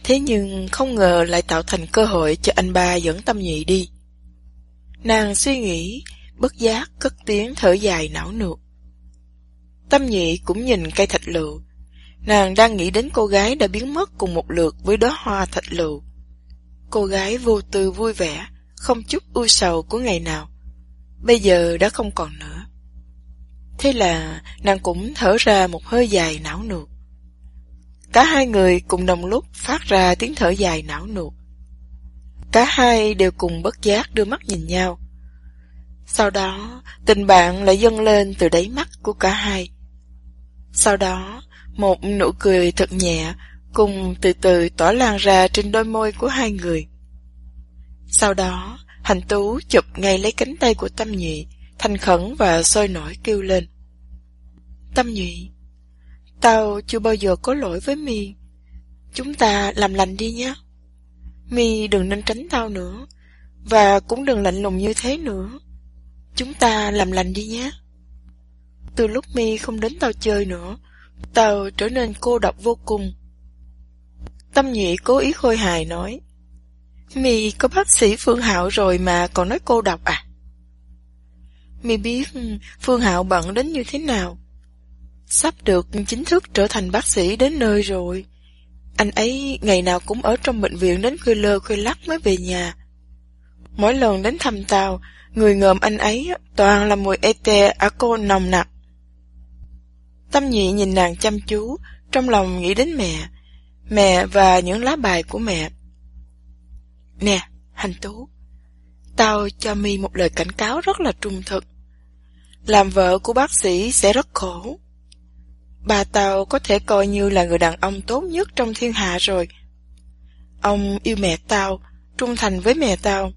Thế nhưng không ngờ lại tạo thành cơ hội cho anh ba dẫn Tâm Nhị đi. Nàng suy nghĩ, bất giác cất tiếng thở dài não nuột. Tâm Nhị cũng nhìn cây thạch lựu. Nàng đang nghĩ đến cô gái đã biến mất cùng một lượt với đóa hoa thạch lựu. Cô gái vô tư vui vẻ, không chút ưu sầu của ngày nào. Bây giờ đã không còn nữa. Thế là nàng cũng thở ra một hơi dài não nuột. Cả hai người cùng đồng lúc phát ra tiếng thở dài não nuột. Cả hai đều cùng bất giác đưa mắt nhìn nhau. Sau đó, tình bạn lại dâng lên từ đáy mắt của cả hai. Sau đó, một nụ cười thật nhẹ cùng từ từ tỏa lan ra trên đôi môi của hai người. Sau đó, hành tú chụp ngay lấy cánh tay của tâm nhị, thành khẩn và sôi nổi kêu lên. Tâm nhị, tao chưa bao giờ có lỗi với mi. Chúng ta làm lành đi nhé. Mi đừng nên tránh tao nữa, và cũng đừng lạnh lùng như thế nữa. Chúng ta làm lành đi nhé. Từ lúc mi không đến tao chơi nữa, Tàu trở nên cô độc vô cùng. Tâm nhị cố ý khôi hài nói, mì có bác sĩ Phương Hạo rồi mà còn nói cô độc à? mì biết Phương Hạo bận đến như thế nào. Sắp được chính thức trở thành bác sĩ đến nơi rồi. Anh ấy ngày nào cũng ở trong bệnh viện đến khuya lơ khuya lắc mới về nhà. Mỗi lần đến thăm tàu, người ngợm anh ấy toàn là mùi ete cô nồng nặc. Tâm nhị nhìn nàng chăm chú, trong lòng nghĩ đến mẹ, mẹ và những lá bài của mẹ. Nè, hành tú, tao cho mi một lời cảnh cáo rất là trung thực. Làm vợ của bác sĩ sẽ rất khổ. Bà tao có thể coi như là người đàn ông tốt nhất trong thiên hạ rồi. Ông yêu mẹ tao, trung thành với mẹ tao.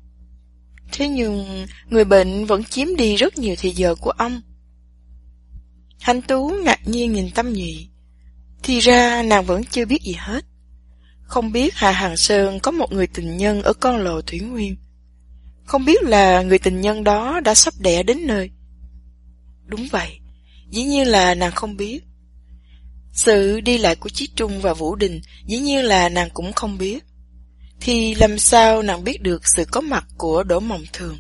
Thế nhưng, người bệnh vẫn chiếm đi rất nhiều thời giờ của ông. Hành Tú ngạc nhiên nhìn Tâm Nhị. Thì ra nàng vẫn chưa biết gì hết. Không biết Hà Hàng Sơn có một người tình nhân ở con lồ Thủy Nguyên. Không biết là người tình nhân đó đã sắp đẻ đến nơi. Đúng vậy, dĩ nhiên là nàng không biết. Sự đi lại của Chí Trung và Vũ Đình dĩ nhiên là nàng cũng không biết. Thì làm sao nàng biết được sự có mặt của Đỗ Mộng Thường?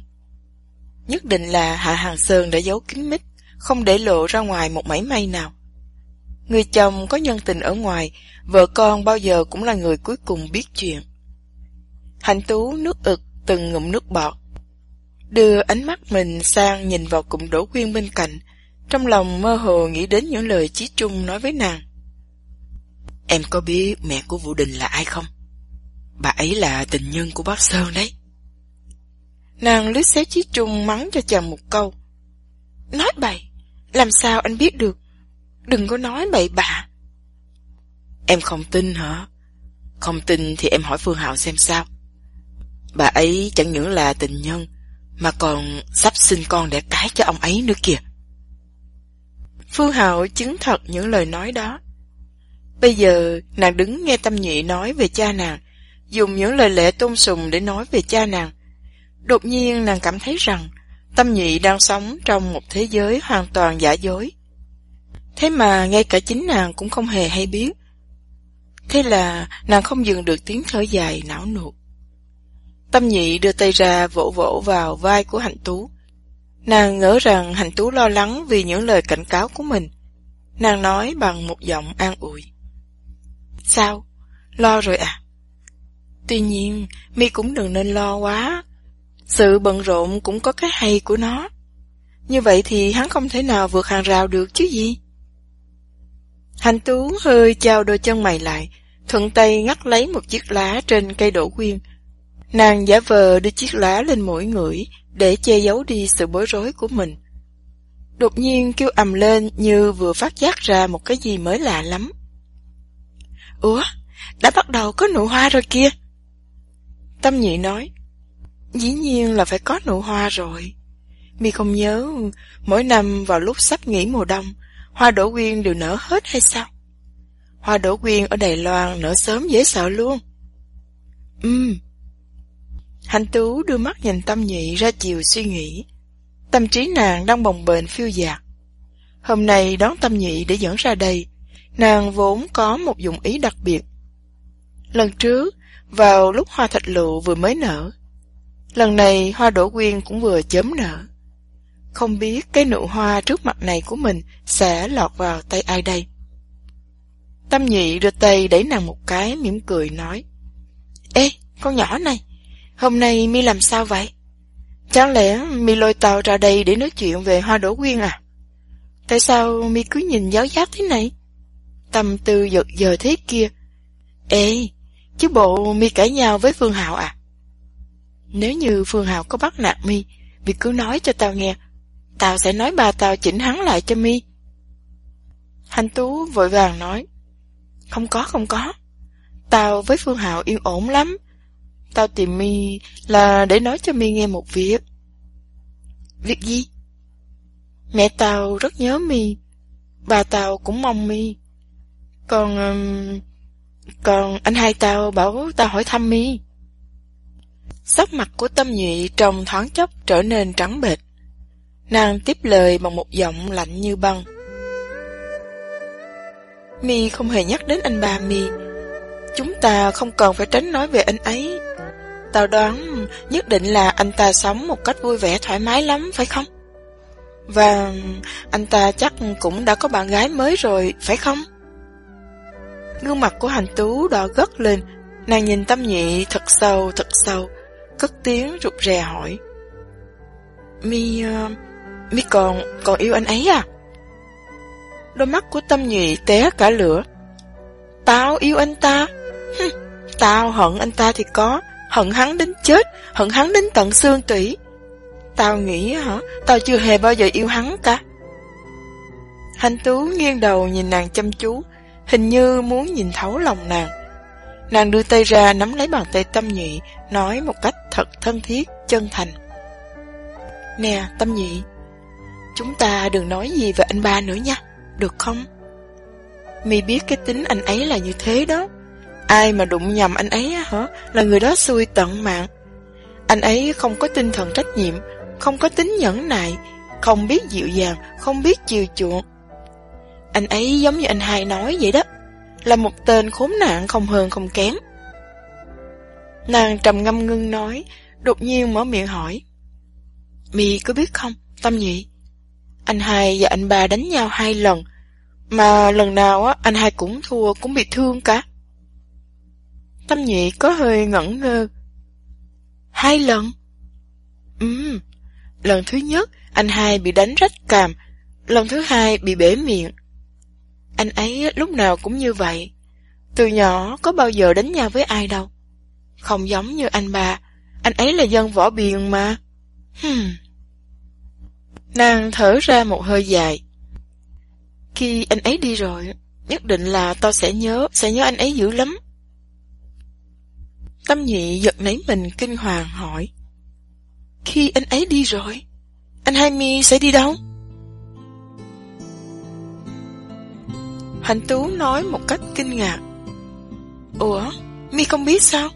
Nhất định là Hạ Hàng Sơn đã giấu kín mít, không để lộ ra ngoài một mảy may nào. Người chồng có nhân tình ở ngoài, vợ con bao giờ cũng là người cuối cùng biết chuyện. Hạnh Tú nước ực từng ngụm nước bọt. Đưa ánh mắt mình sang nhìn vào cụm đổ quyên bên cạnh, trong lòng mơ hồ nghĩ đến những lời Chí Trung nói với nàng. Em có biết mẹ của Vũ Đình là ai không? Bà ấy là tình nhân của bác Sơn đấy. Nàng lướt xéo Chí Trung mắng cho chồng một câu. Nói bậy, làm sao anh biết được? Đừng có nói bậy bạ. Em không tin hả? Không tin thì em hỏi Phương Hạo xem sao. Bà ấy chẳng những là tình nhân, mà còn sắp sinh con để cái cho ông ấy nữa kìa. Phương Hạo chứng thật những lời nói đó. Bây giờ nàng đứng nghe tâm nhị nói về cha nàng, dùng những lời lẽ tôn sùng để nói về cha nàng. Đột nhiên nàng cảm thấy rằng tâm nhị đang sống trong một thế giới hoàn toàn giả dối. Thế mà ngay cả chính nàng cũng không hề hay biết. Thế là nàng không dừng được tiếng thở dài não nuột. Tâm nhị đưa tay ra vỗ vỗ vào vai của hạnh tú. Nàng ngỡ rằng hạnh tú lo lắng vì những lời cảnh cáo của mình. Nàng nói bằng một giọng an ủi. Sao? Lo rồi à? Tuy nhiên, mi cũng đừng nên lo quá. Sự bận rộn cũng có cái hay của nó. Như vậy thì hắn không thể nào vượt hàng rào được chứ gì. Hành tú hơi trao đôi chân mày lại, thuận tay ngắt lấy một chiếc lá trên cây đổ quyên. Nàng giả vờ đưa chiếc lá lên mũi ngửi để che giấu đi sự bối rối của mình. Đột nhiên kêu ầm lên như vừa phát giác ra một cái gì mới lạ lắm. Ủa, đã bắt đầu có nụ hoa rồi kia. Tâm nhị nói, dĩ nhiên là phải có nụ hoa rồi. Mi không nhớ, mỗi năm vào lúc sắp nghỉ mùa đông, hoa đổ quyên đều nở hết hay sao? Hoa đổ quyên ở Đài Loan nở sớm dễ sợ luôn. Ừm. Hành tú đưa mắt nhìn tâm nhị ra chiều suy nghĩ. Tâm trí nàng đang bồng bềnh phiêu dạt. Hôm nay đón tâm nhị để dẫn ra đây, nàng vốn có một dụng ý đặc biệt. Lần trước, vào lúc hoa thạch lụ vừa mới nở, lần này hoa đổ quyên cũng vừa chớm nở. Không biết cái nụ hoa trước mặt này của mình sẽ lọt vào tay ai đây? Tâm nhị đưa tay đẩy nàng một cái, mỉm cười nói. Ê, con nhỏ này, hôm nay mi làm sao vậy? Chẳng lẽ mi lôi tàu ra đây để nói chuyện về hoa đổ quyên à? Tại sao mi cứ nhìn giáo giác thế này? Tâm tư giật giờ thế kia. Ê, chứ bộ mi cãi nhau với Phương Hạo à? Nếu như Phương Hạo có bắt nạt mi, mi cứ nói cho tao nghe. Tao sẽ nói bà tao chỉnh hắn lại cho mi. Hành Tú vội vàng nói. Không có, không có. Tao với Phương Hạo yên ổn lắm. Tao tìm mi là để nói cho mi nghe một việc. Việc gì? Mẹ tao rất nhớ mi. Bà tao cũng mong mi. Còn... Còn anh hai tao bảo tao hỏi thăm mi. Sắc mặt của tâm nhụy trong thoáng chốc trở nên trắng bệch. Nàng tiếp lời bằng một giọng lạnh như băng. Mi không hề nhắc đến anh ba Mi. Chúng ta không cần phải tránh nói về anh ấy. Tao đoán nhất định là anh ta sống một cách vui vẻ thoải mái lắm, phải không? Và anh ta chắc cũng đã có bạn gái mới rồi, phải không? Gương mặt của hành tú đỏ gất lên, nàng nhìn tâm nhị thật sâu, thật sâu cất tiếng rụt rè hỏi. Mi... Uh, mi còn... còn yêu anh ấy à? Đôi mắt của tâm nhụy té cả lửa. Tao yêu anh ta? Hừm, tao hận anh ta thì có, hận hắn đến chết, hận hắn đến tận xương tủy. Tao nghĩ hả, tao chưa hề bao giờ yêu hắn cả. Hành Tú nghiêng đầu nhìn nàng chăm chú, hình như muốn nhìn thấu lòng nàng. Nàng đưa tay ra nắm lấy bàn tay tâm nhụy, nói một cách thật thân thiết, chân thành. Nè, tâm nhụy, chúng ta đừng nói gì về anh ba nữa nha, được không? Mi biết cái tính anh ấy là như thế đó. Ai mà đụng nhầm anh ấy hả, là người đó xui tận mạng. Anh ấy không có tinh thần trách nhiệm, không có tính nhẫn nại, không biết dịu dàng, không biết chiều chuộng. Anh ấy giống như anh hai nói vậy đó, là một tên khốn nạn không hơn không kém. Nàng trầm ngâm ngưng nói, đột nhiên mở miệng hỏi. Mì có biết không, Tâm Nhị? Anh hai và anh ba đánh nhau hai lần, mà lần nào á anh hai cũng thua, cũng bị thương cả. Tâm Nhị có hơi ngẩn ngơ. Hai lần? Ừm, lần thứ nhất anh hai bị đánh rách càm, lần thứ hai bị bể miệng. Anh ấy lúc nào cũng như vậy. Từ nhỏ có bao giờ đánh nhau với ai đâu. Không giống như anh bà, anh ấy là dân võ biền mà. Hmm. Nàng thở ra một hơi dài. Khi anh ấy đi rồi, nhất định là tao sẽ nhớ, sẽ nhớ anh ấy dữ lắm. Tâm nhị giật nấy mình kinh hoàng hỏi. Khi anh ấy đi rồi, anh Hai Mi sẽ đi đâu? Hạnh Tú nói một cách kinh ngạc. Ủa, Mi không biết sao?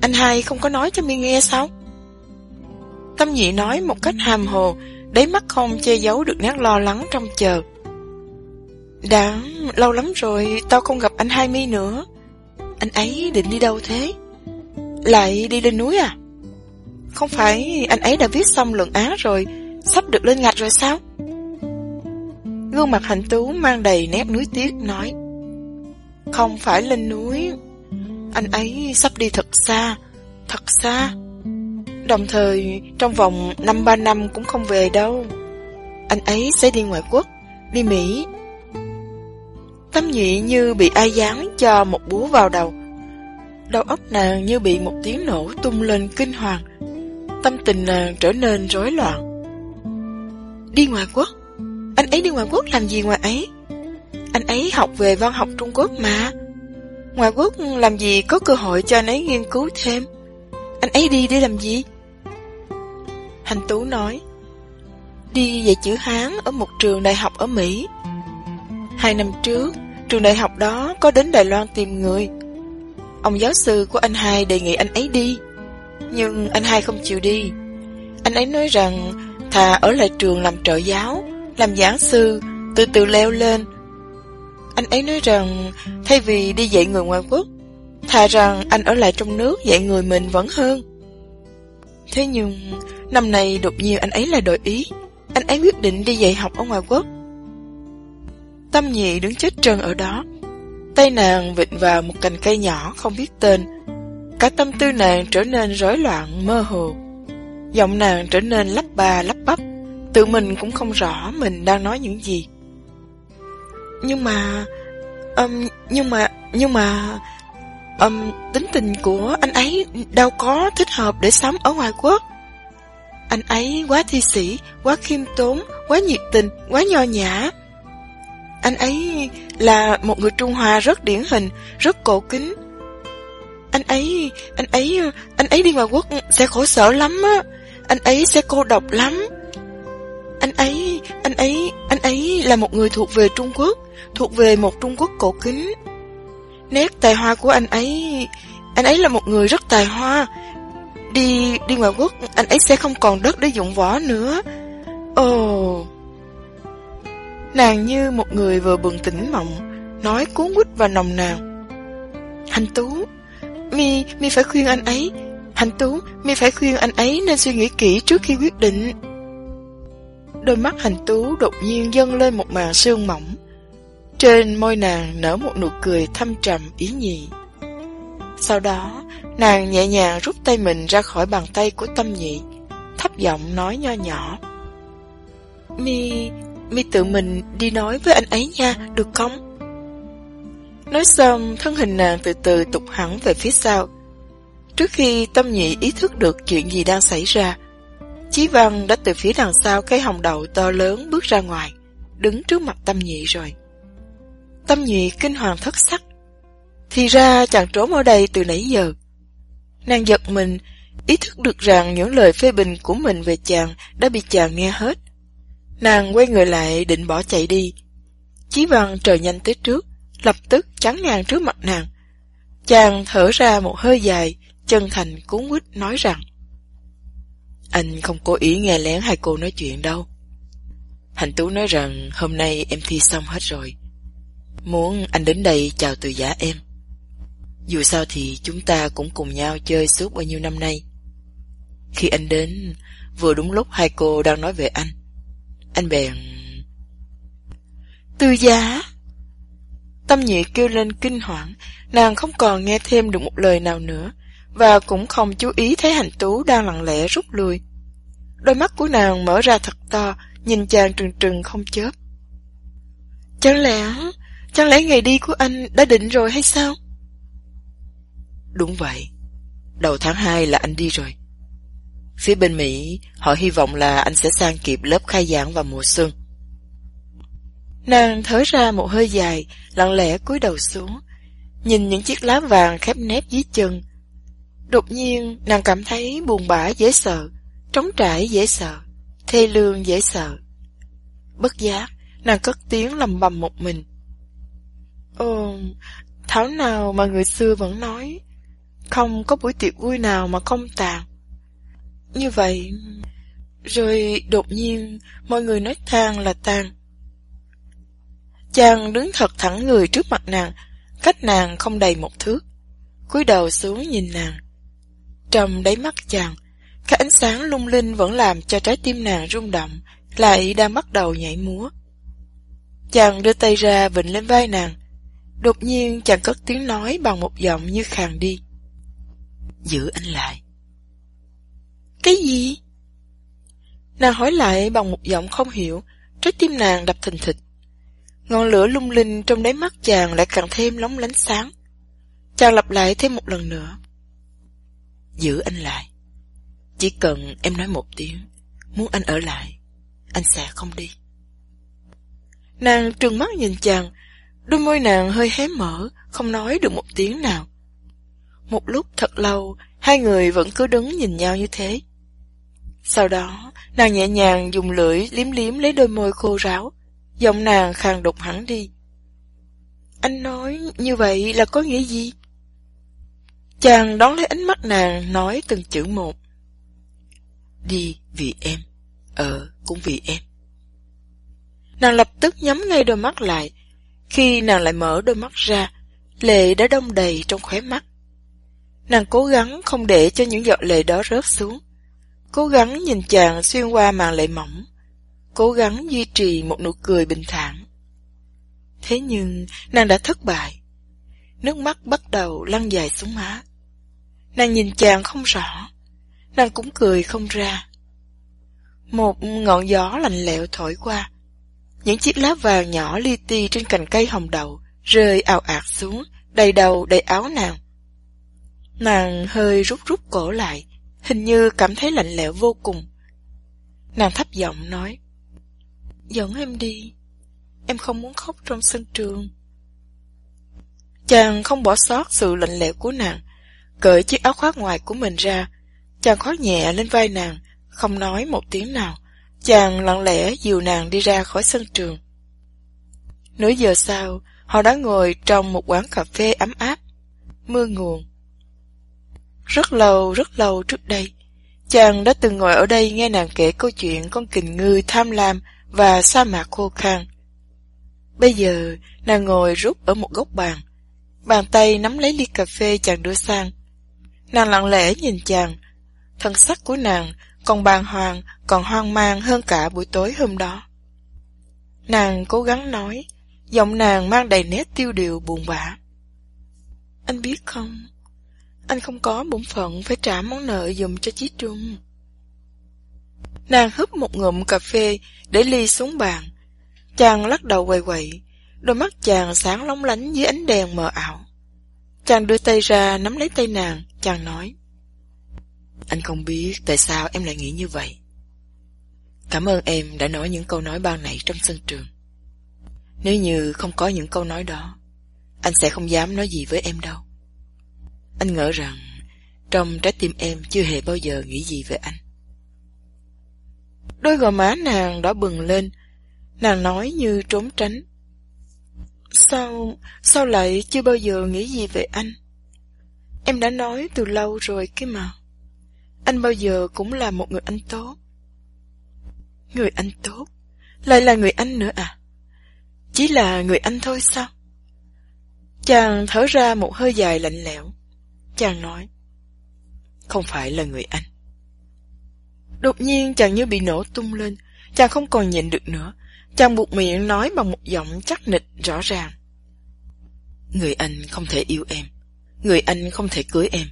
Anh hai không có nói cho Mi nghe sao? Tâm nhị nói một cách hàm hồ, đáy mắt không che giấu được nét lo lắng trong chờ. Đã lâu lắm rồi tao không gặp anh hai Mi nữa. Anh ấy định đi đâu thế? Lại đi lên núi à? Không phải anh ấy đã viết xong luận án rồi, sắp được lên ngạch rồi sao? Gương mặt hạnh tú mang đầy nét núi tiếc nói, Không phải lên núi, Anh ấy sắp đi thật xa Thật xa. Đồng thời, trong vòng 5-3 năm cũng không về đâu. Anh ấy sẽ đi ngoại quốc, Đi Mỹ. Tâm nhị như bị ai dán cho một búa vào đầu. Đầu óc nàng như bị một tiếng nổ tung lên kinh hoàng. Tâm tình nàng trở nên rối loạn. Đi ngoại quốc anh ấy đi ngoài quốc làm gì ngoài ấy? Anh ấy học về văn học Trung Quốc mà. Ngoài quốc làm gì có cơ hội cho anh ấy nghiên cứu thêm? Anh ấy đi để làm gì? Hành Tú nói, đi dạy chữ Hán ở một trường đại học ở Mỹ. Hai năm trước, trường đại học đó có đến Đài Loan tìm người. Ông giáo sư của anh hai đề nghị anh ấy đi, nhưng anh hai không chịu đi. Anh ấy nói rằng thà ở lại trường làm trợ giáo làm giảng sư, từ từ leo lên. Anh ấy nói rằng, thay vì đi dạy người ngoại quốc, thà rằng anh ở lại trong nước dạy người mình vẫn hơn. Thế nhưng, năm nay đột nhiên anh ấy lại đổi ý, anh ấy quyết định đi dạy học ở ngoài quốc. Tâm nhị đứng chết trơn ở đó, tay nàng vịnh vào một cành cây nhỏ không biết tên. Cả tâm tư nàng trở nên rối loạn, mơ hồ. Giọng nàng trở nên lắp ba lắp bắp. Tự mình cũng không rõ mình đang nói những gì. Nhưng mà... Um, nhưng mà... Nhưng mà... Um, tính tình của anh ấy đâu có thích hợp để sống ở ngoài quốc. Anh ấy quá thi sĩ, quá khiêm tốn, quá nhiệt tình, quá nho nhã. Anh ấy là một người Trung Hoa rất điển hình, rất cổ kính. Anh ấy, anh ấy, anh ấy đi ngoài quốc sẽ khổ sở lắm á. Anh ấy sẽ cô độc lắm. Anh ấy, anh ấy, anh ấy là một người thuộc về Trung Quốc, thuộc về một Trung Quốc cổ kính. Nét tài hoa của anh ấy, anh ấy là một người rất tài hoa. Đi, đi ngoài quốc, anh ấy sẽ không còn đất để dụng võ nữa. Ồ... Oh. Nàng như một người vừa bừng tỉnh mộng, nói cuốn quýt và nồng nàn. Hành Tú, mi, mi phải khuyên anh ấy. Hành Tú, mi phải khuyên anh ấy nên suy nghĩ kỹ trước khi quyết định. Đôi mắt hành tú đột nhiên dâng lên một màn sương mỏng. Trên môi nàng nở một nụ cười thâm trầm ý nhị. Sau đó, nàng nhẹ nhàng rút tay mình ra khỏi bàn tay của tâm nhị, thấp giọng nói nho nhỏ. Mi, mi tự mình đi nói với anh ấy nha, được không? Nói xong, thân hình nàng từ từ tụt hẳn về phía sau. Trước khi tâm nhị ý thức được chuyện gì đang xảy ra, Chí Văn đã từ phía đằng sau cái hồng đậu to lớn bước ra ngoài, đứng trước mặt tâm nhị rồi. Tâm nhị kinh hoàng thất sắc. Thì ra chàng trốn ở đây từ nãy giờ. Nàng giật mình, ý thức được rằng những lời phê bình của mình về chàng đã bị chàng nghe hết. Nàng quay người lại định bỏ chạy đi. Chí Văn trời nhanh tới trước, lập tức chắn ngang trước mặt nàng. Chàng thở ra một hơi dài, chân thành cuốn quýt nói rằng anh không cố ý nghe lén hai cô nói chuyện đâu. Hành Tú nói rằng hôm nay em thi xong hết rồi. Muốn anh đến đây chào từ giả em. Dù sao thì chúng ta cũng cùng nhau chơi suốt bao nhiêu năm nay. Khi anh đến, vừa đúng lúc hai cô đang nói về anh. Anh bèn... Từ giá! Tâm nhị kêu lên kinh hoảng, nàng không còn nghe thêm được một lời nào nữa, và cũng không chú ý thấy hành tú đang lặng lẽ rút lui. Đôi mắt của nàng mở ra thật to, nhìn chàng trừng trừng không chớp. Chẳng lẽ, chẳng lẽ ngày đi của anh đã định rồi hay sao? Đúng vậy, đầu tháng 2 là anh đi rồi. Phía bên Mỹ, họ hy vọng là anh sẽ sang kịp lớp khai giảng vào mùa xuân. Nàng thở ra một hơi dài, lặng lẽ cúi đầu xuống, nhìn những chiếc lá vàng khép nép dưới chân. Đột nhiên, nàng cảm thấy buồn bã dễ sợ, trống trải dễ sợ, thê lương dễ sợ. Bất giác, nàng cất tiếng lầm bầm một mình. Ồ, thảo nào mà người xưa vẫn nói, không có buổi tiệc vui nào mà không tàn. Như vậy, rồi đột nhiên mọi người nói than là tan. Chàng đứng thật thẳng người trước mặt nàng, cách nàng không đầy một thước. cúi đầu xuống nhìn nàng. Trong đáy mắt chàng, các ánh sáng lung linh vẫn làm cho trái tim nàng rung động, lại đang bắt đầu nhảy múa. Chàng đưa tay ra vịnh lên vai nàng. Đột nhiên chàng cất tiếng nói bằng một giọng như khàn đi. Giữ anh lại. Cái gì? Nàng hỏi lại bằng một giọng không hiểu, trái tim nàng đập thình thịch. Ngọn lửa lung linh trong đáy mắt chàng lại càng thêm lóng lánh sáng. Chàng lặp lại thêm một lần nữa. Giữ anh lại. Chỉ cần em nói một tiếng, muốn anh ở lại, anh sẽ không đi. Nàng trừng mắt nhìn chàng, đôi môi nàng hơi hé mở, không nói được một tiếng nào. Một lúc thật lâu, hai người vẫn cứ đứng nhìn nhau như thế. Sau đó, nàng nhẹ nhàng dùng lưỡi liếm liếm lấy đôi môi khô ráo, giọng nàng khàn đục hẳn đi. Anh nói như vậy là có nghĩa gì? Chàng đón lấy ánh mắt nàng nói từng chữ một. Đi vì em, ở cũng vì em. Nàng lập tức nhắm ngay đôi mắt lại. Khi nàng lại mở đôi mắt ra, lệ đã đông đầy trong khóe mắt. Nàng cố gắng không để cho những giọt lệ đó rớt xuống. Cố gắng nhìn chàng xuyên qua màn lệ mỏng. Cố gắng duy trì một nụ cười bình thản. Thế nhưng, nàng đã thất bại. Nước mắt bắt đầu lăn dài xuống má. Nàng nhìn chàng không rõ. Nàng cũng cười không ra. Một ngọn gió lạnh lẽo thổi qua. Những chiếc lá vàng nhỏ li ti trên cành cây hồng đậu rơi ào ạt xuống, đầy đầu đầy áo nàng. Nàng hơi rút rút cổ lại, hình như cảm thấy lạnh lẽo vô cùng. Nàng thấp giọng nói, Dẫn em đi, em không muốn khóc trong sân trường. Chàng không bỏ sót sự lạnh lẽo của nàng, cởi chiếc áo khoác ngoài của mình ra, chàng khoác nhẹ lên vai nàng, không nói một tiếng nào. Chàng lặng lẽ dìu nàng đi ra khỏi sân trường. Nửa giờ sau, họ đã ngồi trong một quán cà phê ấm áp, mưa nguồn. Rất lâu, rất lâu trước đây, chàng đã từng ngồi ở đây nghe nàng kể câu chuyện con kình ngư tham lam và sa mạc khô khan. Bây giờ, nàng ngồi rút ở một góc bàn, bàn tay nắm lấy ly cà phê chàng đưa sang. Nàng lặng lẽ nhìn chàng, thân sắc của nàng còn bàng hoàng, còn hoang mang hơn cả buổi tối hôm đó. Nàng cố gắng nói, giọng nàng mang đầy nét tiêu điều buồn bã. Anh biết không, anh không có bổn phận phải trả món nợ dùm cho Chí Trung. Nàng húp một ngụm cà phê để ly xuống bàn. Chàng lắc đầu quầy quậy, đôi mắt chàng sáng lóng lánh dưới ánh đèn mờ ảo. Chàng đưa tay ra nắm lấy tay nàng, chàng nói. Anh không biết tại sao em lại nghĩ như vậy. Cảm ơn em đã nói những câu nói ban nãy trong sân trường. Nếu như không có những câu nói đó, anh sẽ không dám nói gì với em đâu. Anh ngỡ rằng trong trái tim em chưa hề bao giờ nghĩ gì về anh. Đôi gò má nàng đã bừng lên, nàng nói như trốn tránh. Sao, sao lại chưa bao giờ nghĩ gì về anh? Em đã nói từ lâu rồi kia mà. Anh bao giờ cũng là một người anh tốt. Người anh tốt? Lại là người anh nữa à? Chỉ là người anh thôi sao? Chàng thở ra một hơi dài lạnh lẽo. Chàng nói. Không phải là người anh. Đột nhiên chàng như bị nổ tung lên. Chàng không còn nhịn được nữa. Chàng buộc miệng nói bằng một giọng chắc nịch rõ ràng. Người anh không thể yêu em. Người anh không thể cưới em.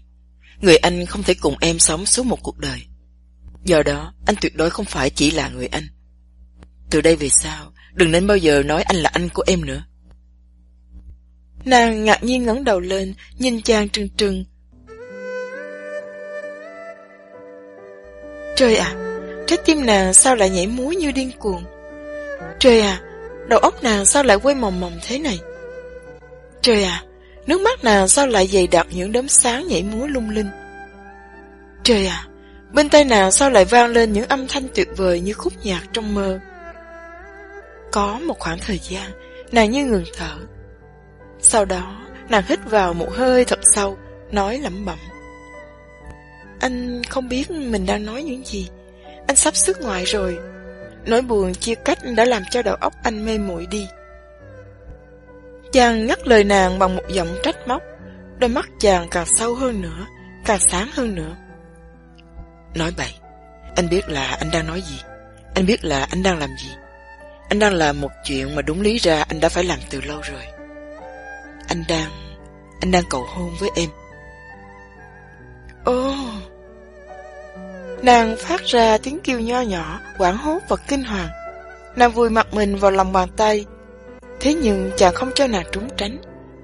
Người anh không thể cùng em sống suốt một cuộc đời. Do đó, anh tuyệt đối không phải chỉ là người anh. Từ đây về sau, đừng nên bao giờ nói anh là anh của em nữa. Nàng ngạc nhiên ngẩng đầu lên, nhìn chàng trừng trừng. Trời ạ, trái tim nàng sao lại nhảy múa như điên cuồng? Trời ạ, đầu óc nàng sao lại quay mòng mòng thế này? Trời ạ, nước mắt nàng sao lại dày đặc những đốm sáng nhảy múa lung linh? Trời ạ, bên tai nàng sao lại vang lên những âm thanh tuyệt vời như khúc nhạc trong mơ? Có một khoảng thời gian, nàng như ngừng thở. Sau đó, nàng hít vào một hơi thật sâu, nói lẩm bẩm. Anh không biết mình đang nói những gì. Anh sắp xuất ngoại rồi. Nỗi buồn chia cách đã làm cho đầu óc anh mê muội đi. Chàng ngắt lời nàng bằng một giọng trách móc. Đôi mắt chàng càng sâu hơn nữa, càng sáng hơn nữa. Nói bậy, anh biết là anh đang nói gì. Anh biết là anh đang làm gì. Anh đang làm một chuyện mà đúng lý ra anh đã phải làm từ lâu rồi. Anh đang... Anh đang cầu hôn với em. Ồ... Nàng phát ra tiếng kêu nho nhỏ, quảng hốt và kinh hoàng. Nàng vùi mặt mình vào lòng bàn tay. Thế nhưng chàng không cho nàng trốn tránh.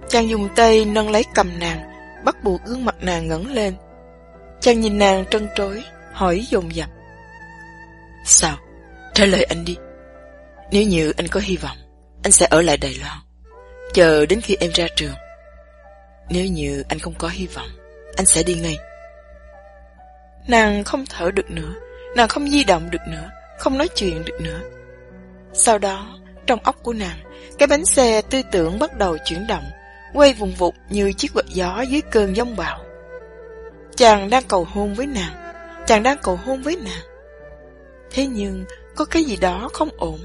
Chàng dùng tay nâng lấy cầm nàng, bắt buộc gương mặt nàng ngẩng lên. Chàng nhìn nàng trân trối, hỏi dồn dập. Sao? Trả lời anh đi. Nếu như anh có hy vọng, anh sẽ ở lại Đài Loan, chờ đến khi em ra trường. Nếu như anh không có hy vọng, anh sẽ đi ngay. Nàng không thở được nữa, nàng không di động được nữa, không nói chuyện được nữa. Sau đó, trong óc của nàng, cái bánh xe tư tưởng bắt đầu chuyển động, quay vùng vụt như chiếc quạt gió dưới cơn giông bão. Chàng đang cầu hôn với nàng, chàng đang cầu hôn với nàng. Thế nhưng, có cái gì đó không ổn,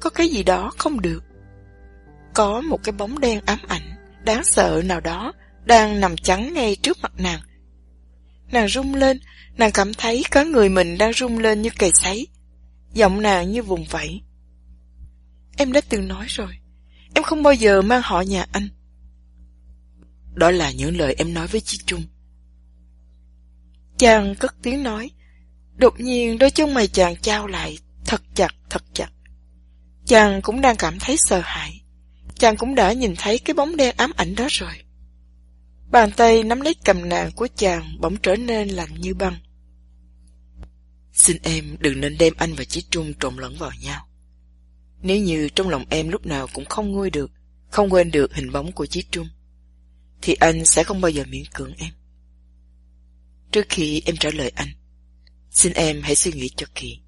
có cái gì đó không được. Có một cái bóng đen ám ảnh, đáng sợ nào đó, đang nằm trắng ngay trước mặt nàng. Nàng rung lên, nàng cảm thấy cả người mình đang rung lên như cây sấy. Giọng nàng như vùng vẫy. Em đã từng nói rồi, em không bao giờ mang họ nhà anh. Đó là những lời em nói với Chi Trung. Chàng cất tiếng nói. Đột nhiên đôi chân mày chàng trao lại, thật chặt, thật chặt. Chàng cũng đang cảm thấy sợ hãi. Chàng cũng đã nhìn thấy cái bóng đen ám ảnh đó rồi. Bàn tay nắm lấy cầm nàng của chàng bỗng trở nên lạnh như băng. Xin em đừng nên đem anh và Chí Trung trộn lẫn vào nhau. Nếu như trong lòng em lúc nào cũng không nguôi được, không quên được hình bóng của Chí Trung, thì anh sẽ không bao giờ miễn cưỡng em. Trước khi em trả lời anh, xin em hãy suy nghĩ cho kỹ.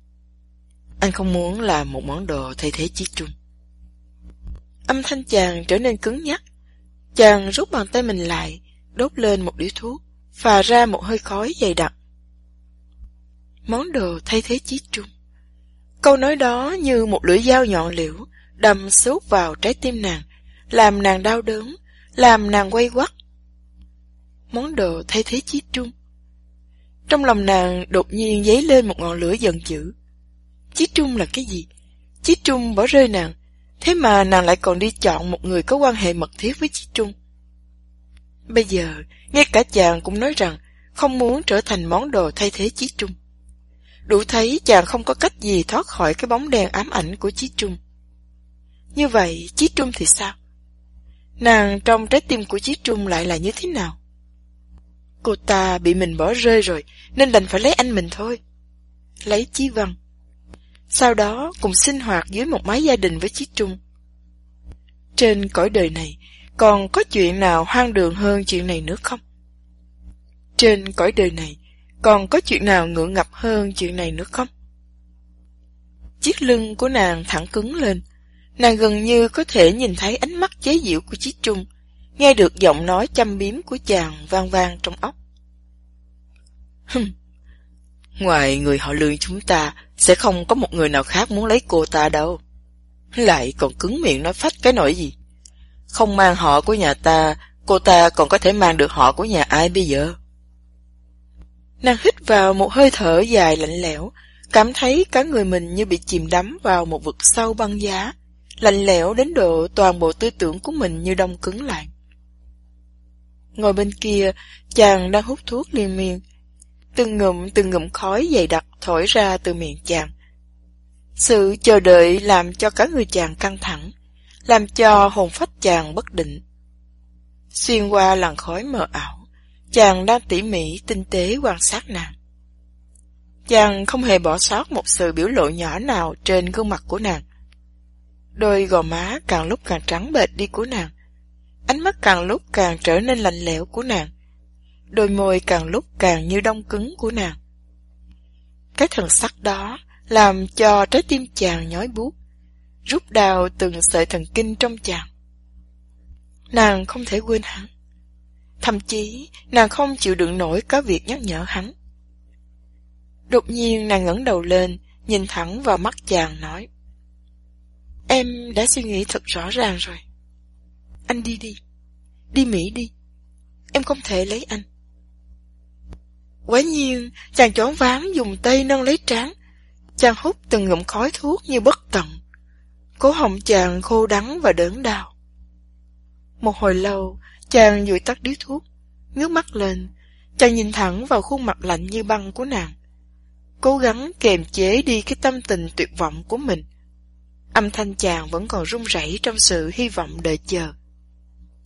Anh không muốn làm một món đồ thay thế Chí Trung. Âm thanh chàng trở nên cứng nhắc. Chàng rút bàn tay mình lại, đốt lên một điếu thuốc, phà ra một hơi khói dày đặc. Món đồ thay thế chí trung. Câu nói đó như một lưỡi dao nhọn liễu, đâm xốt vào trái tim nàng, làm nàng đau đớn, làm nàng quay quắt. Món đồ thay thế chí trung. Trong lòng nàng đột nhiên dấy lên một ngọn lửa giận dữ. Chí trung là cái gì? Chí trung bỏ rơi nàng, thế mà nàng lại còn đi chọn một người có quan hệ mật thiết với Chí trung. Bây giờ, ngay cả chàng cũng nói rằng không muốn trở thành món đồ thay thế Chí Trung. Đủ thấy chàng không có cách gì thoát khỏi cái bóng đen ám ảnh của Chí Trung. Như vậy, Chí Trung thì sao? Nàng trong trái tim của Chí Trung lại là như thế nào? Cô ta bị mình bỏ rơi rồi, nên đành phải lấy anh mình thôi. Lấy Chí Văn. Sau đó cùng sinh hoạt dưới một mái gia đình với Chí Trung. Trên cõi đời này, còn có chuyện nào hoang đường hơn chuyện này nữa không? Trên cõi đời này, còn có chuyện nào ngượng ngập hơn chuyện này nữa không? Chiếc lưng của nàng thẳng cứng lên, nàng gần như có thể nhìn thấy ánh mắt chế giễu của Chiếc Trung, nghe được giọng nói chăm biếm của chàng vang vang trong óc. Hừm, ngoài người họ lương chúng ta, sẽ không có một người nào khác muốn lấy cô ta đâu. Lại còn cứng miệng nói phách cái nỗi gì. Không mang họ của nhà ta, cô ta còn có thể mang được họ của nhà ai bây giờ? Nàng hít vào một hơi thở dài lạnh lẽo, cảm thấy cả người mình như bị chìm đắm vào một vực sâu băng giá, lạnh lẽo đến độ toàn bộ tư tưởng của mình như đông cứng lại. Ngồi bên kia, chàng đang hút thuốc liên miên. Từng ngụm từng ngụm khói dày đặc thổi ra từ miệng chàng. Sự chờ đợi làm cho cả người chàng căng thẳng, làm cho hồn phách chàng bất định. Xuyên qua làn khói mờ ảo, Chàng đang tỉ mỉ, tinh tế quan sát nàng. Chàng không hề bỏ sót một sự biểu lộ nhỏ nào trên gương mặt của nàng. Đôi gò má càng lúc càng trắng bệch đi của nàng. Ánh mắt càng lúc càng trở nên lạnh lẽo của nàng. Đôi môi càng lúc càng như đông cứng của nàng. Cái thần sắc đó làm cho trái tim chàng nhói buốt, rút đào từng sợi thần kinh trong chàng. Nàng không thể quên hắn. Thậm chí, nàng không chịu đựng nổi có việc nhắc nhở hắn. Đột nhiên nàng ngẩng đầu lên, nhìn thẳng vào mắt chàng nói. Em đã suy nghĩ thật rõ ràng rồi. Anh đi đi. Đi Mỹ đi. Em không thể lấy anh. Quả nhiên, chàng trốn ván dùng tay nâng lấy trán. Chàng hút từng ngụm khói thuốc như bất tận. Cố họng chàng khô đắng và đớn đau. Một hồi lâu, Chàng dụi tắt điếu thuốc, ngước mắt lên, chàng nhìn thẳng vào khuôn mặt lạnh như băng của nàng. Cố gắng kềm chế đi cái tâm tình tuyệt vọng của mình. Âm thanh chàng vẫn còn run rẩy trong sự hy vọng đợi chờ.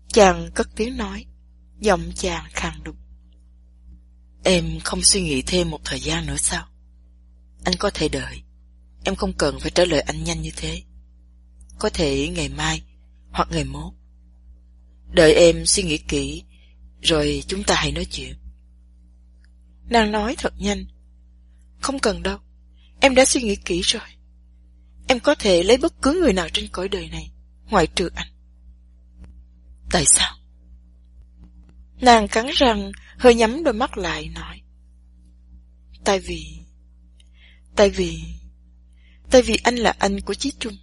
Chàng cất tiếng nói, giọng chàng khàn đục. Em không suy nghĩ thêm một thời gian nữa sao? Anh có thể đợi. Em không cần phải trả lời anh nhanh như thế. Có thể ngày mai hoặc ngày mốt Đợi em suy nghĩ kỹ, rồi chúng ta hãy nói chuyện. Nàng nói thật nhanh. Không cần đâu, em đã suy nghĩ kỹ rồi. Em có thể lấy bất cứ người nào trên cõi đời này, ngoại trừ anh. Tại sao? Nàng cắn răng, hơi nhắm đôi mắt lại, nói. Tại vì... Tại vì... Tại vì anh là anh của Chí Trung.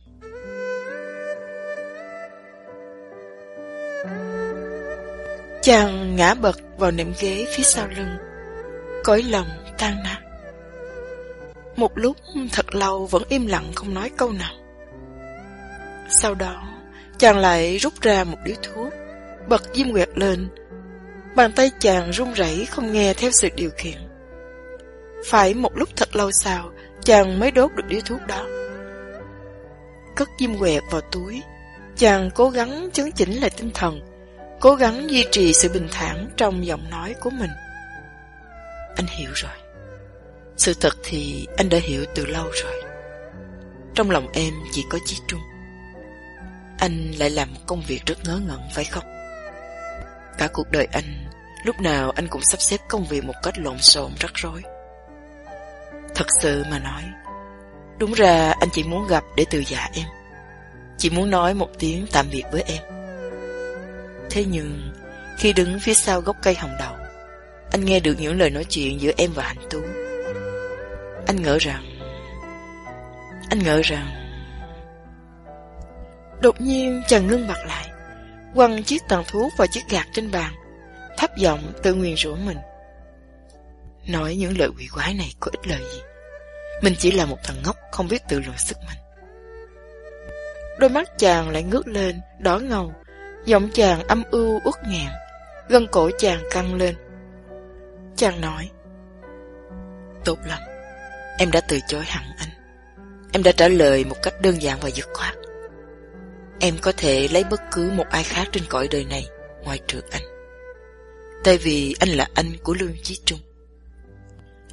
Chàng ngã bật vào nệm ghế phía sau lưng, cõi lòng tan nát. Một lúc thật lâu vẫn im lặng không nói câu nào. Sau đó, chàng lại rút ra một điếu thuốc, bật diêm quẹt lên. Bàn tay chàng run rẩy không nghe theo sự điều khiển. Phải một lúc thật lâu sau, chàng mới đốt được điếu thuốc đó. Cất diêm quẹt vào túi, chàng cố gắng chấn chỉnh lại tinh thần, cố gắng duy trì sự bình thản trong giọng nói của mình. Anh hiểu rồi. Sự thật thì anh đã hiểu từ lâu rồi. Trong lòng em chỉ có Chí Trung. Anh lại làm công việc rất ngớ ngẩn phải không? Cả cuộc đời anh, lúc nào anh cũng sắp xếp công việc một cách lộn xộn rắc rối. Thật sự mà nói, đúng ra anh chỉ muốn gặp để từ giả em. Chỉ muốn nói một tiếng tạm biệt với em. Thế nhưng, khi đứng phía sau gốc cây hồng đầu, anh nghe được những lời nói chuyện giữa em và Hạnh Tú. Anh ngỡ rằng... Anh ngỡ rằng... Đột nhiên chàng ngưng mặt lại, quăng chiếc tàn thuốc vào chiếc gạt trên bàn, thấp giọng tự nguyền rủa mình. Nói những lời quỷ quái này có ích lợi gì? Mình chỉ là một thằng ngốc không biết tự lượng sức mình. Đôi mắt chàng lại ngước lên, đỏ ngầu, Giọng chàng âm ưu uất ngàn Gân cổ chàng căng lên. Chàng nói. Tốt lắm. Em đã từ chối hẳn anh. Em đã trả lời một cách đơn giản và dứt khoát. Em có thể lấy bất cứ một ai khác trên cõi đời này ngoài trừ anh. Tại vì anh là anh của Lương Chí Trung.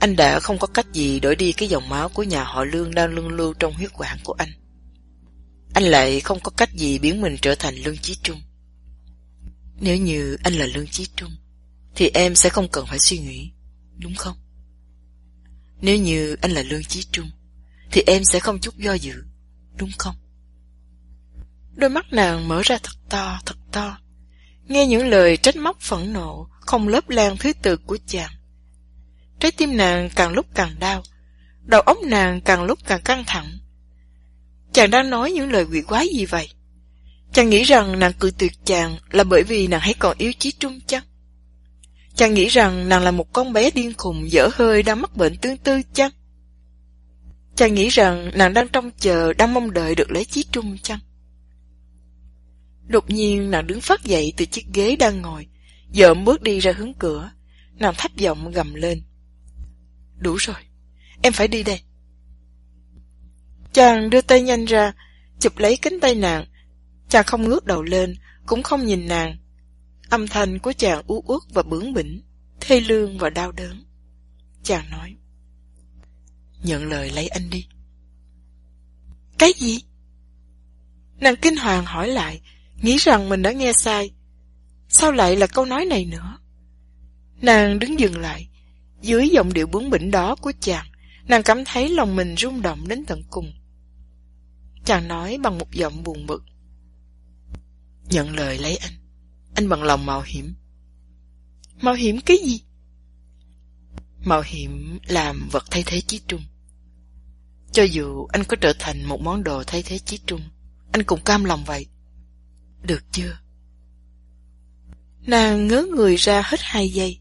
Anh đã không có cách gì đổi đi cái dòng máu của nhà họ Lương đang lưng lưu trong huyết quản của anh. Anh lại không có cách gì biến mình trở thành Lương Chí Trung. Nếu như anh là Lương Chí Trung, thì em sẽ không cần phải suy nghĩ, đúng không? Nếu như anh là Lương Chí Trung, thì em sẽ không chút do dự, đúng không? Đôi mắt nàng mở ra thật to, thật to. Nghe những lời trách móc phẫn nộ, không lớp lan thứ tự của chàng. Trái tim nàng càng lúc càng đau, đầu óc nàng càng lúc càng căng thẳng. Chàng đang nói những lời quỷ quái gì vậy? Chàng nghĩ rằng nàng cười tuyệt chàng là bởi vì nàng hãy còn yếu chí trung chăng? Chàng nghĩ rằng nàng là một con bé điên khùng dở hơi đang mắc bệnh tương tư chăng? Chàng nghĩ rằng nàng đang trông chờ, đang mong đợi được lấy chí trung chăng? Đột nhiên nàng đứng phát dậy từ chiếc ghế đang ngồi, dợm bước đi ra hướng cửa. Nàng thấp giọng gầm lên. Đủ rồi, em phải đi đây. Chàng đưa tay nhanh ra, chụp lấy cánh tay nàng. Chàng không ngước đầu lên, cũng không nhìn nàng. Âm thanh của chàng u uất và bướng bỉnh, thê lương và đau đớn. Chàng nói. Nhận lời lấy anh đi. Cái gì? Nàng kinh hoàng hỏi lại, nghĩ rằng mình đã nghe sai. Sao lại là câu nói này nữa? Nàng đứng dừng lại, dưới giọng điệu bướng bỉnh đó của chàng, nàng cảm thấy lòng mình rung động đến tận cùng. Chàng nói bằng một giọng buồn bực. Nhận lời lấy anh, anh bằng lòng mạo hiểm. Mạo hiểm cái gì? Mạo hiểm làm vật thay thế chí trung. Cho dù anh có trở thành một món đồ thay thế chí trung, anh cũng cam lòng vậy. Được chưa? Nàng ngớ người ra hết hai giây.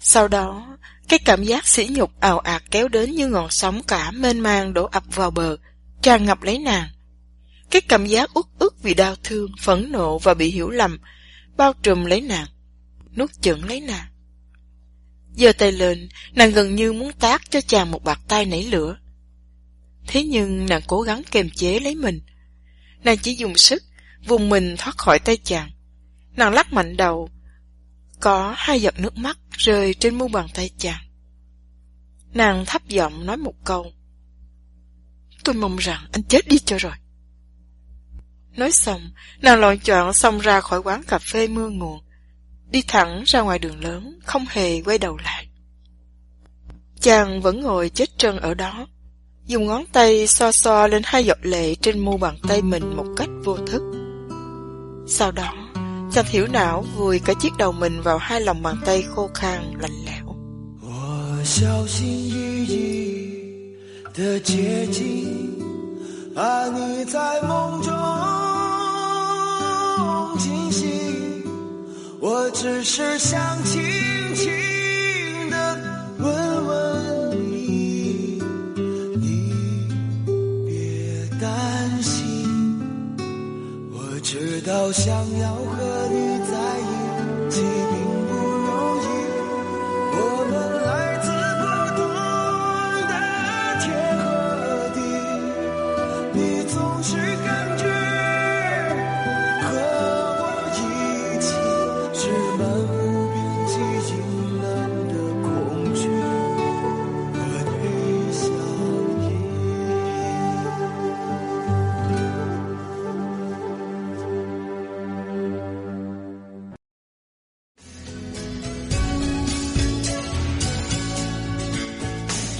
Sau đó, cái cảm giác sỉ nhục ào ạt kéo đến như ngọn sóng cả mênh mang đổ ập vào bờ, tràn ngập lấy nàng. Cái cảm giác uất ức vì đau thương, phẫn nộ và bị hiểu lầm, bao trùm lấy nàng, nuốt chửng lấy nàng. Giờ tay lên, nàng gần như muốn tác cho chàng một bạt tay nảy lửa. Thế nhưng nàng cố gắng kềm chế lấy mình. Nàng chỉ dùng sức, vùng mình thoát khỏi tay chàng. Nàng lắc mạnh đầu. Có hai giọt nước mắt rơi trên mu bàn tay chàng. Nàng thấp giọng nói một câu. Tôi mong rằng anh chết đi cho rồi. Nói xong, nàng lọn chọn xong ra khỏi quán cà phê mưa nguồn, đi thẳng ra ngoài đường lớn, không hề quay đầu lại. Chàng vẫn ngồi chết chân ở đó, dùng ngón tay xoa xoa lên hai giọt lệ trên mu bàn tay mình một cách vô thức. Sau đó, chàng thiểu não vùi cả chiếc đầu mình vào hai lòng bàn tay khô khan lạnh lẽo. 小心翼翼的接近， 爱你在梦中惊醒。我只是想轻轻的问问你，你别担心。我知道想要和你在一起总是感觉和我一起是漫无边际晴朗的空虚和配笑意。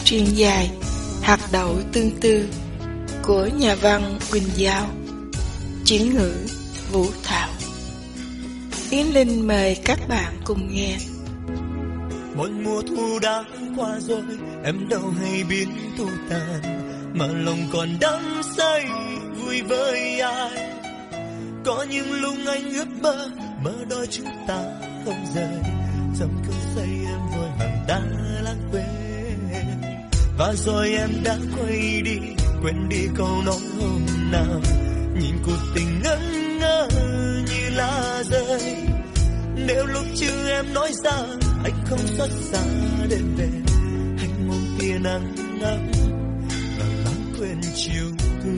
Truyền dài Hạt đậu tương tư Của nhà văn Quỳnh Giao. Chuyển ngữ Vũ Thảo. Yến Linh mời các bạn cùng nghe. Một mùa thu đã qua rồi, em đâu hay biến thu tàn, mà lòng còn đắm say vui với ai. Có những lúc anh ước mơ mơ đôi chúng ta không rời trong cơn say em vội vàng đang và rồi em đã quay đi, quên đi câu nói hôm nào. Nhìn cuộc tình ngẩn ngơ như lá rơi. Nếu lúc chưa em nói ra, anh không xuất xa đêm về. Anh mong tia nắng ngắm và lãng quên chiều thu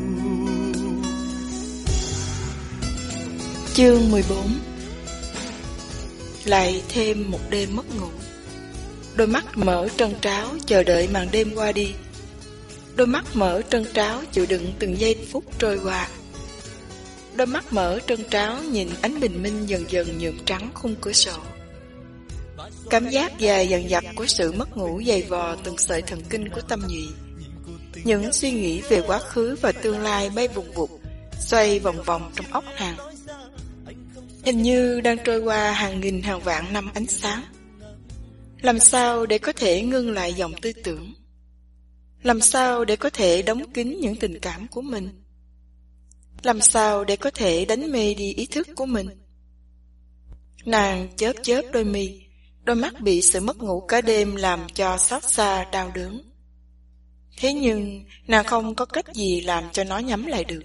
Chương 14 Lại thêm một đêm mất ngủ. Đôi mắt mở trân tráo, chờ đợi màn đêm qua đi. Đôi mắt mở trân tráo, chịu đựng từng giây phút trôi qua. Đôi mắt mở trân tráo, nhìn ánh bình minh dần dần nhuộm trắng khung cửa sổ. Cảm giác dài dần dặt của sự mất ngủ dày vò từng sợi thần kinh của tâm nhụy Những suy nghĩ về quá khứ và tương lai bay vùng vụt, Xoay vòng vòng trong óc nàng. Hình như đang trôi qua hàng nghìn hàng vạn năm ánh sáng. Làm sao để có thể ngưng lại dòng tư tưởng? Làm sao để có thể đóng kín những tình cảm của mình? Làm sao để có thể đánh mê đi ý thức của mình? Nàng chớp chớp đôi mi, Đôi mắt bị sự mất ngủ cả đêm làm cho xót xa đau đớn. Thế nhưng, nàng không có cách gì làm cho nó nhắm lại được.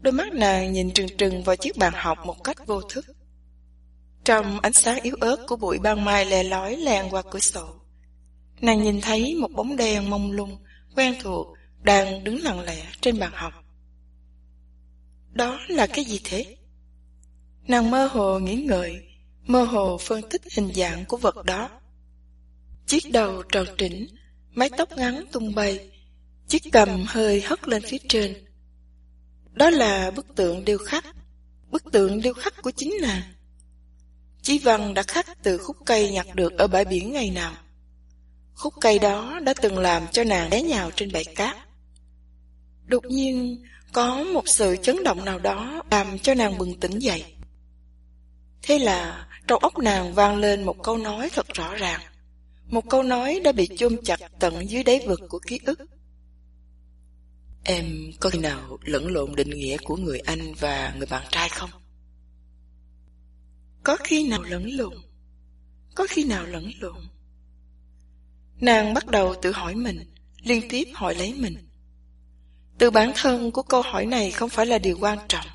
Đôi mắt nàng nhìn trừng trừng vào chiếc bàn học một cách vô thức. Trong ánh sáng yếu ớt của bụi ban mai lè lói lèn qua cửa sổ, nàng nhìn thấy một bóng đen mông lung, quen thuộc, đang đứng lặng lẽ trên bàn học. Đó là cái gì thế? Nàng mơ hồ nghĩ ngợi, mơ hồ phân tích hình dạng của vật đó. Chiếc đầu tròn trĩnh, mái tóc ngắn tung bay, chiếc cầm hơi hất lên phía trên, đó là bức tượng điêu khắc, bức tượng điêu khắc của chính nàng. Chí Văn đã khắc từ khúc cây nhặt được ở bãi biển ngày nào. Khúc cây đó đã từng làm cho nàng đé nhào trên bãi cát. Đột nhiên, có một sự chấn động nào đó làm cho nàng bừng tỉnh dậy. Thế là trong óc nàng vang lên một câu nói thật rõ ràng. Một câu nói đã bị chôn chặt tận dưới đáy vực của ký ức. Em có khi nào lẫn lộn định nghĩa của người anh và người bạn trai không? Có khi nào lẫn lộn? Có khi nào lẫn lộn? Nàng bắt đầu tự hỏi mình, liên tiếp hỏi lấy mình. Từ bản thân của câu hỏi này không phải là điều quan trọng.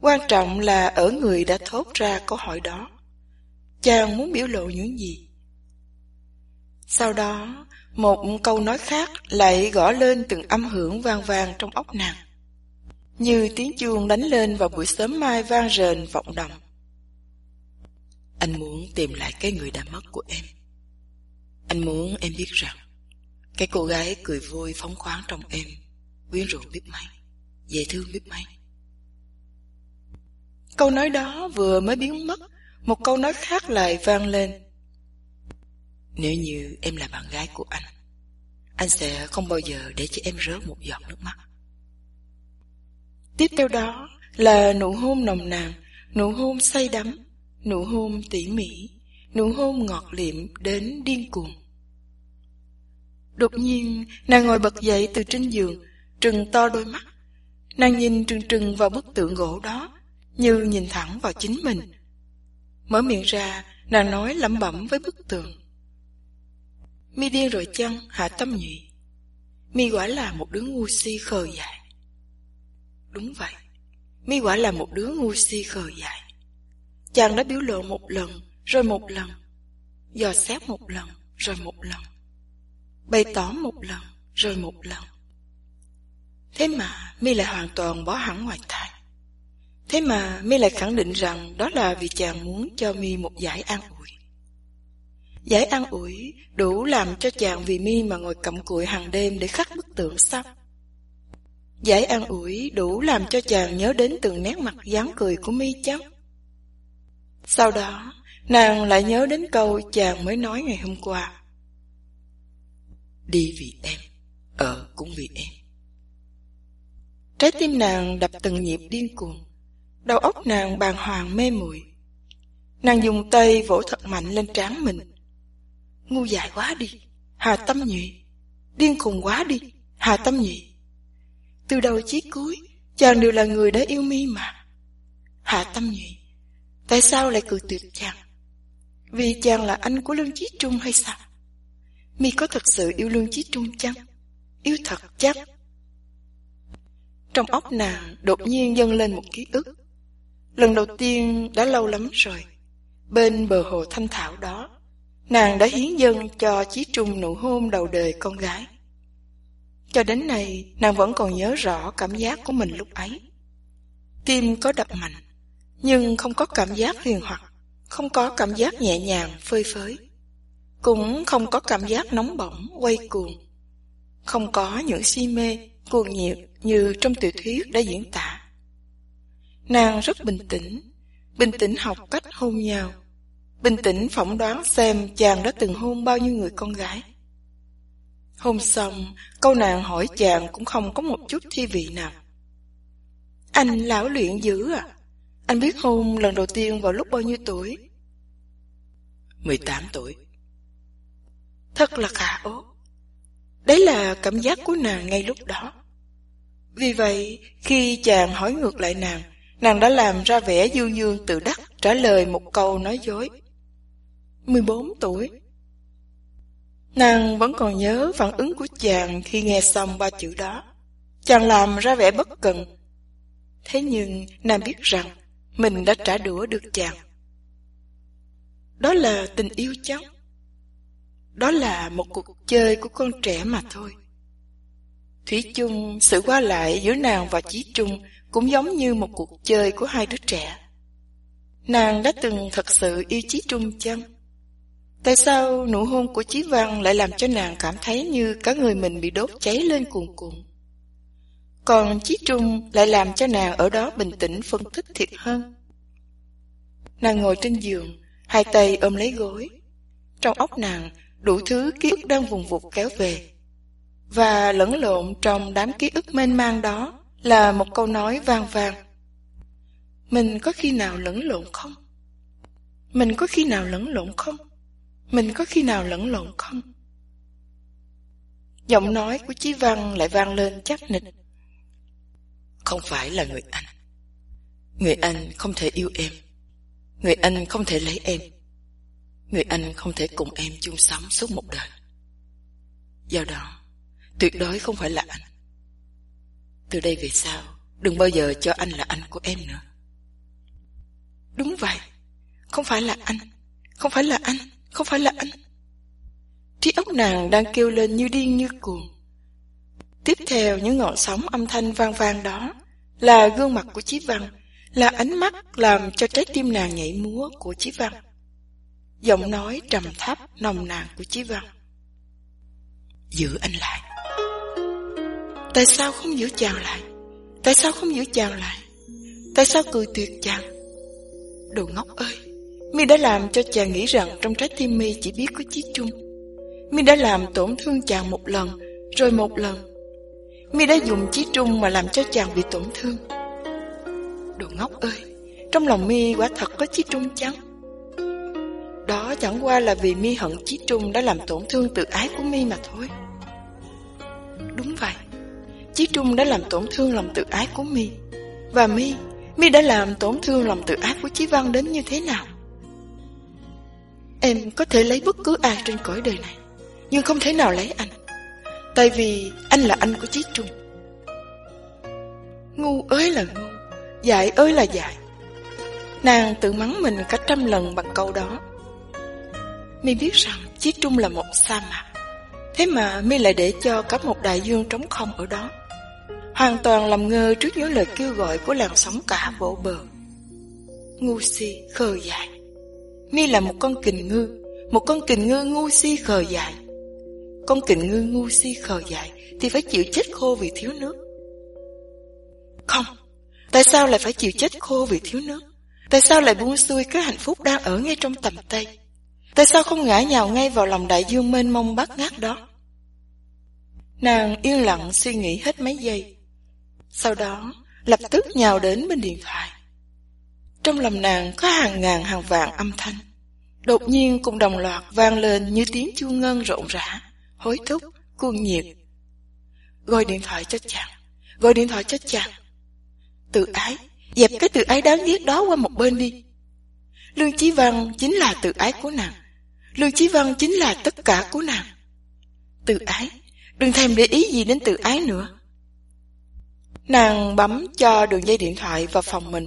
Quan trọng là ở người đã thốt ra câu hỏi đó. Chàng muốn biểu lộ những gì? Sau đó, một câu nói khác lại gõ lên từng âm hưởng vang vang trong óc nàng. Như tiếng chuông đánh lên vào buổi sớm mai vang rền vọng động. Anh muốn tìm lại cái người đã mất của em. Anh muốn em biết rằng cái cô gái cười vui phóng khoáng trong em quyến rũ biết mấy, dễ thương biết mấy. Câu nói đó vừa mới biến mất, một câu nói khác lại vang lên nếu như em là bạn gái của anh Anh sẽ không bao giờ để cho em rớt một giọt nước mắt Tiếp theo đó là nụ hôn nồng nàn Nụ hôn say đắm Nụ hôn tỉ mỉ, Nụ hôn ngọt liệm đến điên cuồng. Đột nhiên, nàng ngồi bật dậy từ trên giường, Trừng to đôi mắt. Nàng nhìn trừng trừng vào bức tượng gỗ đó, Như nhìn thẳng vào chính mình. Mở miệng ra, Nàng nói lẩm bẩm với bức tượng. Mi điên rồi chăng, hạ tâm nhụy? Mi quả là một đứa ngu si khờ dại. Đúng vậy. Mi quả là một đứa ngu si khờ dại. Chàng đã biểu lộ một lần, Rồi một lần. Dò xét một lần, Rồi một lần. Bày tỏ một lần, Rồi một lần. Thế mà Mi lại hoàn toàn bỏ hẳn ngoài tai Thế mà Mi lại khẳng định rằng Đó là vì chàng muốn cho Mi một giải an ủi. Giải an ủi đủ làm cho chàng vì mi mà ngồi cầm cụi hàng đêm để khắc bức tượng sắp. Giải an ủi đủ làm cho chàng nhớ đến từng nét mặt dáng cười của mi chắc. Sau đó, nàng lại nhớ đến câu chàng mới nói ngày hôm qua. Đi vì em, ở cũng vì em. Trái tim nàng đập từng nhịp điên cuồng, đầu óc nàng bàng hoàng mê muội. Nàng dùng tay vỗ thật mạnh lên trán mình, ngu dại quá đi, hà tâm nhụy, điên khùng quá đi, hà tâm nhụy. Từ đầu chí cuối, chàng đều là người đã yêu mi mà. Hạ tâm nhụy, tại sao lại cự tuyệt chàng? Vì chàng là anh của Lương Chí Trung hay sao? Mi có thật sự yêu Lương Chí Trung chăng? Yêu thật chắc. Trong óc nàng đột nhiên dâng lên một ký ức. Lần đầu tiên đã lâu lắm rồi, Bên bờ hồ thanh thảo đó, nàng đã hiến dâng cho Chí Trung nụ hôn đầu đời con gái. Cho đến nay, nàng vẫn còn nhớ rõ cảm giác của mình lúc ấy. Tim có đập mạnh, nhưng không có cảm giác huyền hoặc, không có cảm giác nhẹ nhàng, phơi phới. Cũng không có cảm giác nóng bỏng, quay cuồng. Không có những si mê, cuồng nhiệt như trong tiểu thuyết đã diễn tả. Nàng rất bình tĩnh, bình tĩnh học cách hôn nhau, bình tĩnh phỏng đoán xem chàng đã từng hôn bao nhiêu người con gái. Hôn xong, câu nàng hỏi chàng cũng không có một chút thi vị nào. Anh lão luyện dữ à? Anh biết hôn lần đầu tiên vào lúc bao nhiêu tuổi? 18 tuổi. Thật là khả ố. Đấy là cảm giác của nàng ngay lúc đó. Vì vậy, khi chàng hỏi ngược lại nàng, nàng đã làm ra vẻ dương dương tự đắc trả lời một câu nói dối. 14 tuổi. Nàng vẫn còn nhớ phản ứng của chàng khi nghe xong ba chữ đó. Chàng làm ra vẻ bất cần. Thế nhưng nàng biết rằng mình đã trả đũa được chàng. Đó là tình yêu cháu. Đó là một cuộc chơi của con trẻ mà thôi. Thủy chung, sự qua lại giữa nàng và Chí Trung cũng giống như một cuộc chơi của hai đứa trẻ. Nàng đã từng thật sự yêu Chí Trung chăng? Tại sao nụ hôn của Chí Văn lại làm cho nàng cảm thấy như cả người mình bị đốt cháy lên cuồn cuộn? Còn Chí Trung lại làm cho nàng ở đó bình tĩnh phân tích thiệt hơn. Nàng ngồi trên giường, hai tay ôm lấy gối. Trong óc nàng, đủ thứ ký ức đang vùng vụt kéo về. Và lẫn lộn trong đám ký ức mênh mang đó là một câu nói vang vang. Mình có khi nào lẫn lộn không? Mình có khi nào lẫn lộn không? Mình có khi nào lẫn lộn không? Giọng nói của Chí Văn lại vang lên chắc nịch. Không phải là người anh. Người anh không thể yêu em. Người anh không thể lấy em. Người anh không thể cùng em chung sống suốt một đời. Do đó, tuyệt đối không phải là anh. Từ đây về sau, đừng bao giờ cho anh là anh của em nữa. Đúng vậy, không phải là anh, không phải là anh. Không phải là anh Trí óc nàng đang kêu lên như điên như cuồng Tiếp theo những ngọn sóng âm thanh vang vang đó là gương mặt của Chí Văn Là ánh mắt làm cho trái tim nàng nhảy múa của Chí Văn. Giọng nói trầm thấp nồng nàn của Chí Văn. Giữ anh lại. Tại sao không giữ chàng lại? Tại sao không giữ chàng lại? Tại sao cười tuyệt chàng? Đồ ngốc ơi Mi đã làm cho chàng nghĩ rằng trong trái tim Mi chỉ biết có Chí Trung. Mi đã làm tổn thương chàng một lần, rồi một lần. Mi đã dùng Chí Trung mà làm cho chàng bị tổn thương. Đồ ngốc ơi, trong lòng Mi quả thật có Chí Trung chăng? Đó chẳng qua là vì Mi hận Chí Trung đã làm tổn thương tự ái của Mi mà thôi. Đúng vậy, Chí Trung đã làm tổn thương lòng tự ái của Mi. Và Mi, Mi đã làm tổn thương lòng tự ái của Chí Văn đến như thế nào? Em có thể lấy bất cứ ai trên cõi đời này Nhưng không thể nào lấy anh Tại vì anh là anh của Chí Trung. Ngu ơi là ngu Dại ơi là dại. Nàng tự mắng mình cả trăm lần bằng câu đó. Mi biết rằng Chí Trung là một sa mạc. Thế mà Mi lại để cho cả một đại dương trống không ở đó. Hoàn toàn làm ngơ trước những lời kêu gọi của làn sóng cả vỗ bờ. Ngu si, khờ dại. Mi là một con kình ngư Một con kình ngư ngu si khờ dại. Con kình ngư ngu si khờ dại Thì phải chịu chết khô vì thiếu nước. Không, Tại sao lại phải chịu chết khô vì thiếu nước? Tại sao lại buông xuôi cái hạnh phúc đang ở ngay trong tầm tay? Tại sao không ngã nhào ngay vào lòng đại dương mênh mông bát ngát đó? Nàng yên lặng suy nghĩ hết mấy giây. Sau đó, lập tức nhào đến bên điện thoại. Trong lòng nàng có hàng ngàn hàng vạn âm thanh. Đột nhiên, cùng đồng loạt vang lên như tiếng chuông ngân rộn rã. Hối thúc, cuồng nhiệt. Gọi điện thoại cho chàng Gọi điện thoại cho chàng. Tự ái Dẹp cái tự ái đáng ghét đó qua một bên đi. Lương Chí Văn chính là tự ái của nàng. Lương Chí Văn chính là tất cả của nàng. Tự ái Đừng thèm để ý gì đến tự ái nữa. Nàng bấm cho đường dây điện thoại vào phòng mình.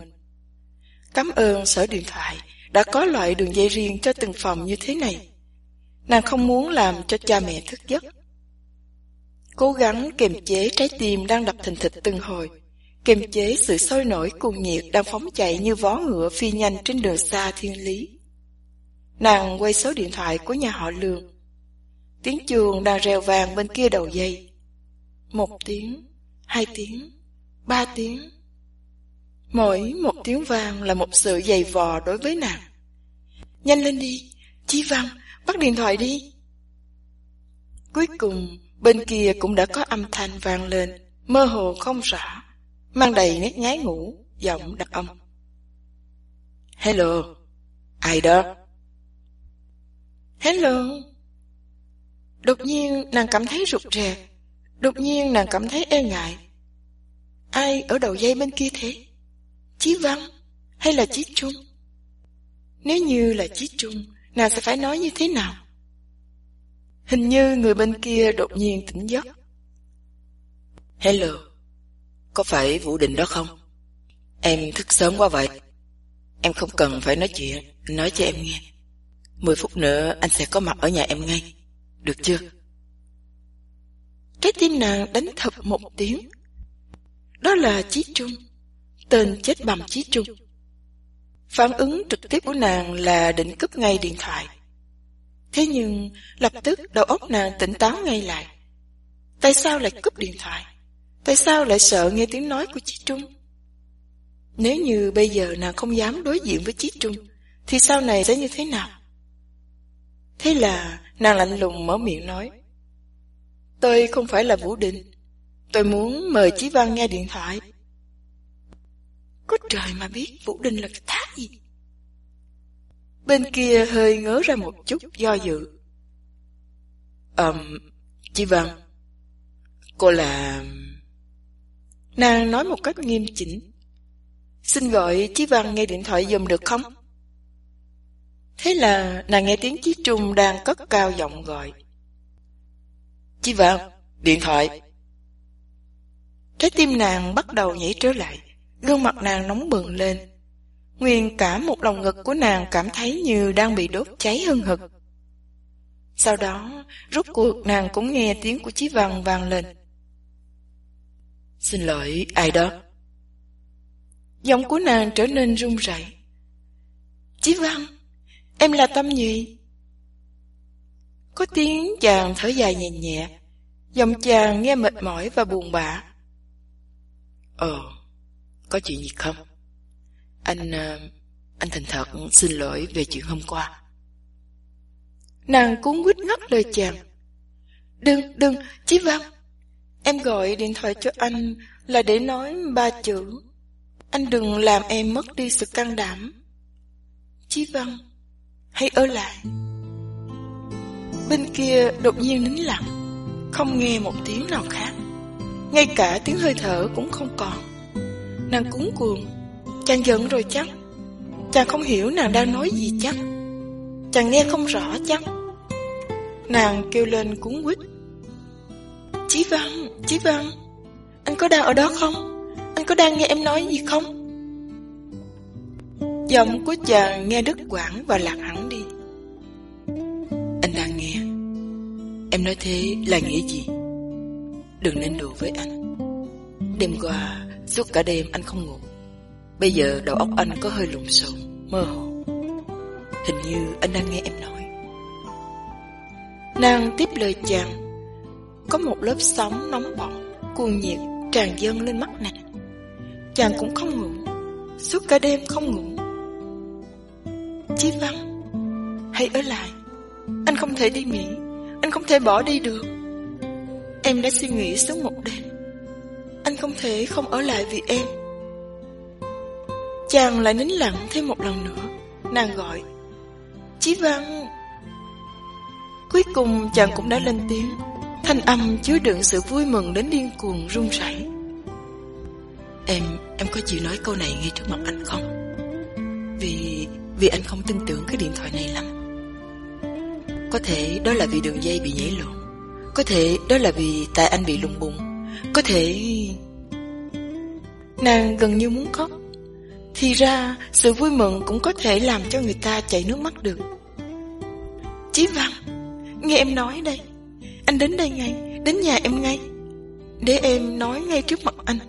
Cảm ơn sở điện thoại đã có loại đường dây riêng cho từng phòng như thế này. Nàng không muốn làm cho cha mẹ thức giấc. Cố gắng kiềm chế trái tim đang đập thình thịch từng hồi, kiềm chế sự sôi nổi cuồng nhiệt đang phóng chạy như vó ngựa phi nhanh trên đường xa thiên lý. Nàng quay số điện thoại của nhà họ Lương. Tiếng chuông đang reo vàng bên kia đầu dây. Một tiếng, hai tiếng, ba tiếng. Mỗi một tiếng vang là một sự dày vò đối với nàng. Nhanh lên đi, Chí Văn, bắt điện thoại đi. Cuối cùng, bên kia cũng đã có âm thanh vang lên, mơ hồ không rõ, mang đầy nét ngái ngủ, giọng đặc âm. Hello, ai đó? Hello. Đột nhiên nàng cảm thấy rụt rè, đột nhiên nàng cảm thấy e ngại. Ai ở đầu dây bên kia thế? Chí Văn hay là Chí Trung? Nếu như là Chí Trung, nàng sẽ phải nói như thế nào? Hình như người bên kia đột nhiên tỉnh giấc. Hello, có phải Vũ Định đó không? Em thức sớm quá vậy. Em không cần phải nói chuyện, nói cho em nghe. Mười phút nữa anh sẽ có mặt ở nhà em ngay. Được chưa? Trái tim nàng đánh thập một tiếng. Đó là Chí Trung. Tên chết bầm Chí Trung. Phản ứng trực tiếp của nàng là định cướp ngay điện thoại. Thế nhưng lập tức đầu óc nàng tỉnh táo ngay lại. Tại sao lại cướp điện thoại? Tại sao lại sợ nghe tiếng nói của Chí Trung? Nếu như bây giờ nàng không dám đối diện với Chí Trung, thì sau này sẽ như thế nào? Thế là nàng lạnh lùng mở miệng nói. Tôi không phải là Vũ Đình. Tôi muốn mời Chí Văn nghe điện thoại. Có trời mà biết Vũ Đình là cái thá gì. Bên kia hơi ngớ ra một chút do dự. Ờm, um, Chị Văn, cô là... Nàng nói một cách nghiêm chỉnh. Xin gọi Chí Văn nghe điện thoại dùm được không? Thế là nàng nghe tiếng Chí Trung đang cất cao giọng gọi. Chí Văn, điện thoại. Trái tim nàng bắt đầu nhảy trở lại, gương mặt nàng nóng bừng lên. Nguyên cả một lòng ngực của nàng cảm thấy như đang bị đốt cháy hưng hực. Sau đó, rút cuộc nàng cũng nghe tiếng của Chí Văn vang lên. Xin lỗi, ai đó? Giọng của nàng trở nên run rẩy. Chí Văn, em là Tâm Nhụy. Có tiếng chàng thở dài nhẹ nhẹ, giọng chàng nghe mệt mỏi và buồn bã. Ờ, có chuyện gì không? Anh... Ờ, anh thành thật xin lỗi về chuyện hôm qua. Nàng cuốn quýt ngắt lời chàng. Đừng, đừng, Chí Văn. Em gọi điện thoại cho anh là để nói ba chữ. Anh đừng làm em mất đi sự can đảm. Chí Văn, hãy ở lại. Bên kia đột nhiên nín lặng, không nghe một tiếng nào khác. Ngay cả tiếng hơi thở cũng không còn. Nàng cúng cuồng. Chàng giận rồi chắc. Chàng không hiểu nàng đang nói gì chắc. Chàng nghe không rõ chắc. Nàng kêu lên cuốn quýt. Chí Văn, Chí Văn Anh có đang ở đó không? Anh có đang nghe em nói gì không? Giọng của chàng nghe đứt quãng và lạc hẳn đi. Anh đang nghe. Em nói thế là nghĩa gì? Đừng nên đùa với anh. Đêm qua Suốt cả đêm anh không ngủ Bây giờ đầu óc anh có hơi lùng xộn, mơ hồ. Hình như anh đang nghe em nói. Nàng tiếp lời chàng. Có một lớp sóng nóng bỏng, cuồng nhiệt tràn dâng lên mắt nàng. Chàng cũng không ngủ, suốt cả đêm không ngủ. Chí Văn, hãy ở lại. Anh không thể đi Mỹ, anh không thể bỏ đi được. Em đã suy nghĩ suốt một đêm. Anh không thể không ở lại vì em. Chàng lại nín lặng thêm một lần nữa Nàng gọi Chí Văn Cuối cùng chàng cũng đã lên tiếng Thanh âm chứa đựng sự vui mừng đến điên cuồng run rẩy. Em, em có chịu nói câu này ngay trước mặt anh không? Vì, vì anh không tin tưởng cái điện thoại này lắm Có thể đó là vì đường dây bị nhảy lộn Có thể đó là vì tại anh bị lùng bùng có thể... Nàng gần như muốn khóc. Thì ra sự vui mừng cũng có thể làm cho người ta chảy nước mắt được. Chí Văn Nghe em nói đây. Anh đến đây ngay Đến nhà em ngay. Để em nói ngay trước mặt anh.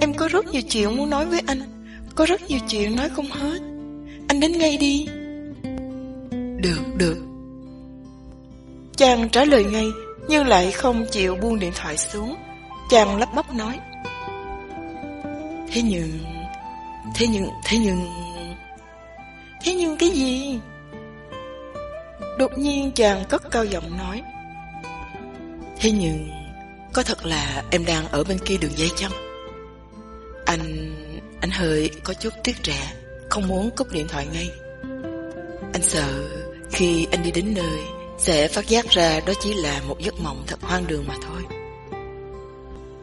Em có rất nhiều chuyện muốn nói với anh. Có rất nhiều chuyện nói không hết. Anh đến ngay đi. Được, được. Chàng trả lời ngay Nhưng lại không chịu buông điện thoại xuống Chàng lắp bắp nói. Thế nhưng Thế nhưng, thế nhưng Thế nhưng cái gì? Đột nhiên chàng cất cao giọng nói. Thế nhưng Có thật là em đang ở bên kia đường dây chăng? Anh Anh hơi có chút tiếc rẻ Không muốn cúp điện thoại ngay. Anh sợ Khi anh đi đến nơi Sẽ phát giác ra đó chỉ là một giấc mộng thật hoang đường mà thôi.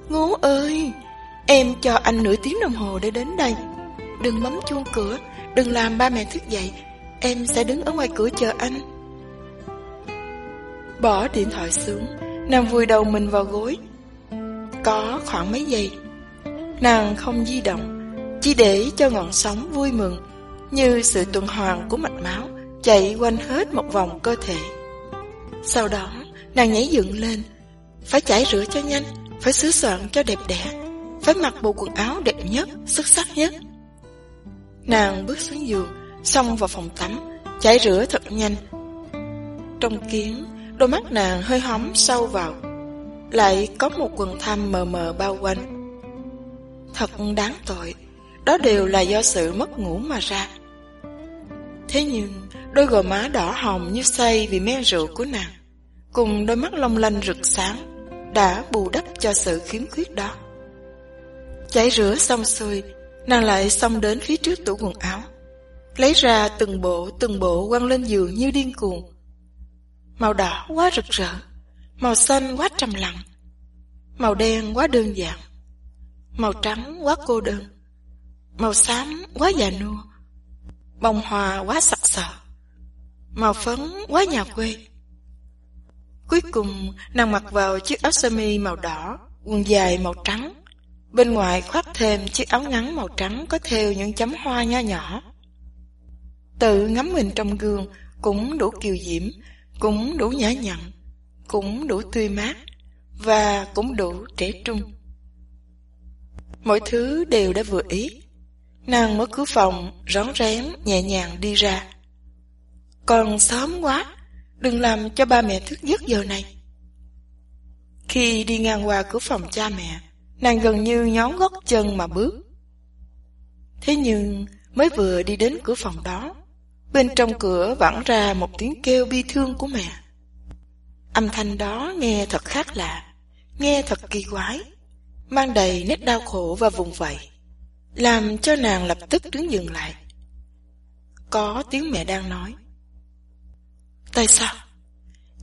Ngố ơi, Em cho anh nửa tiếng đồng hồ để đến đây. Đừng bấm chuông cửa, Đừng làm ba mẹ thức dậy. Em sẽ đứng ở ngoài cửa chờ anh. Bỏ điện thoại xuống, Nàng vùi đầu mình vào gối. Có khoảng mấy giây, Nàng không di động, Chỉ để cho ngọn sóng vui mừng Như sự tuần hoàn của mạch máu Chạy quanh hết một vòng cơ thể. Sau đó, Nàng nhảy dựng lên, Phải chảy rửa cho nhanh. Phải sửa soạn cho đẹp đẽ, Phải mặc bộ quần áo đẹp nhất, Xuất sắc nhất. Nàng bước xuống giường Xong vào phòng tắm Chải rửa thật nhanh. Trong kiến Đôi mắt nàng hơi hóm sâu vào, Lại có một quần thâm mờ mờ bao quanh. Thật đáng tội, Đó đều là do sự mất ngủ mà ra. Thế nhưng, Đôi gò má đỏ hồng như say Vì men rượu của nàng, Cùng đôi mắt long lanh rực sáng. Đã bù đắp cho sự khiếm khuyết đó. Chảy rửa xong xuôi, Nàng lại xông đến phía trước tủ quần áo, Lấy ra từng bộ từng bộ quăng lên giường như điên cuồng. Màu đỏ quá rực rỡ, Màu xanh quá trầm lặng, Màu đen quá đơn giản, Màu trắng quá cô đơn, Màu xám quá già nua, Bông hoa quá sặc sỡ, Màu phấn quá nhà quê. Cuối cùng nàng mặc vào chiếc áo sơ mi màu đỏ Quần dài màu trắng Bên ngoài khoác thêm chiếc áo ngắn màu trắng Có theo những chấm hoa nho nhỏ Tự ngắm mình trong gương Cũng đủ kiều diễm cũng đủ nhã nhặn, cũng đủ tươi mát, và cũng đủ trẻ trung. Mọi thứ đều đã vừa ý. Nàng mở cửa phòng, rón rén, nhẹ nhàng đi ra. Còn sớm quá, đừng làm cho ba mẹ thức giấc giờ này. Khi đi ngang qua cửa phòng cha mẹ, nàng gần như nhón gót chân mà bước. Thế nhưng, mới vừa đi đến cửa phòng đó, Bên trong cửa vẳng ra một tiếng kêu bi thương của mẹ. Âm thanh đó nghe thật khác lạ, nghe thật kỳ quái, mang đầy nét đau khổ và vùng vẫy, làm cho nàng lập tức đứng dừng lại. Có tiếng mẹ đang nói. Tại sao?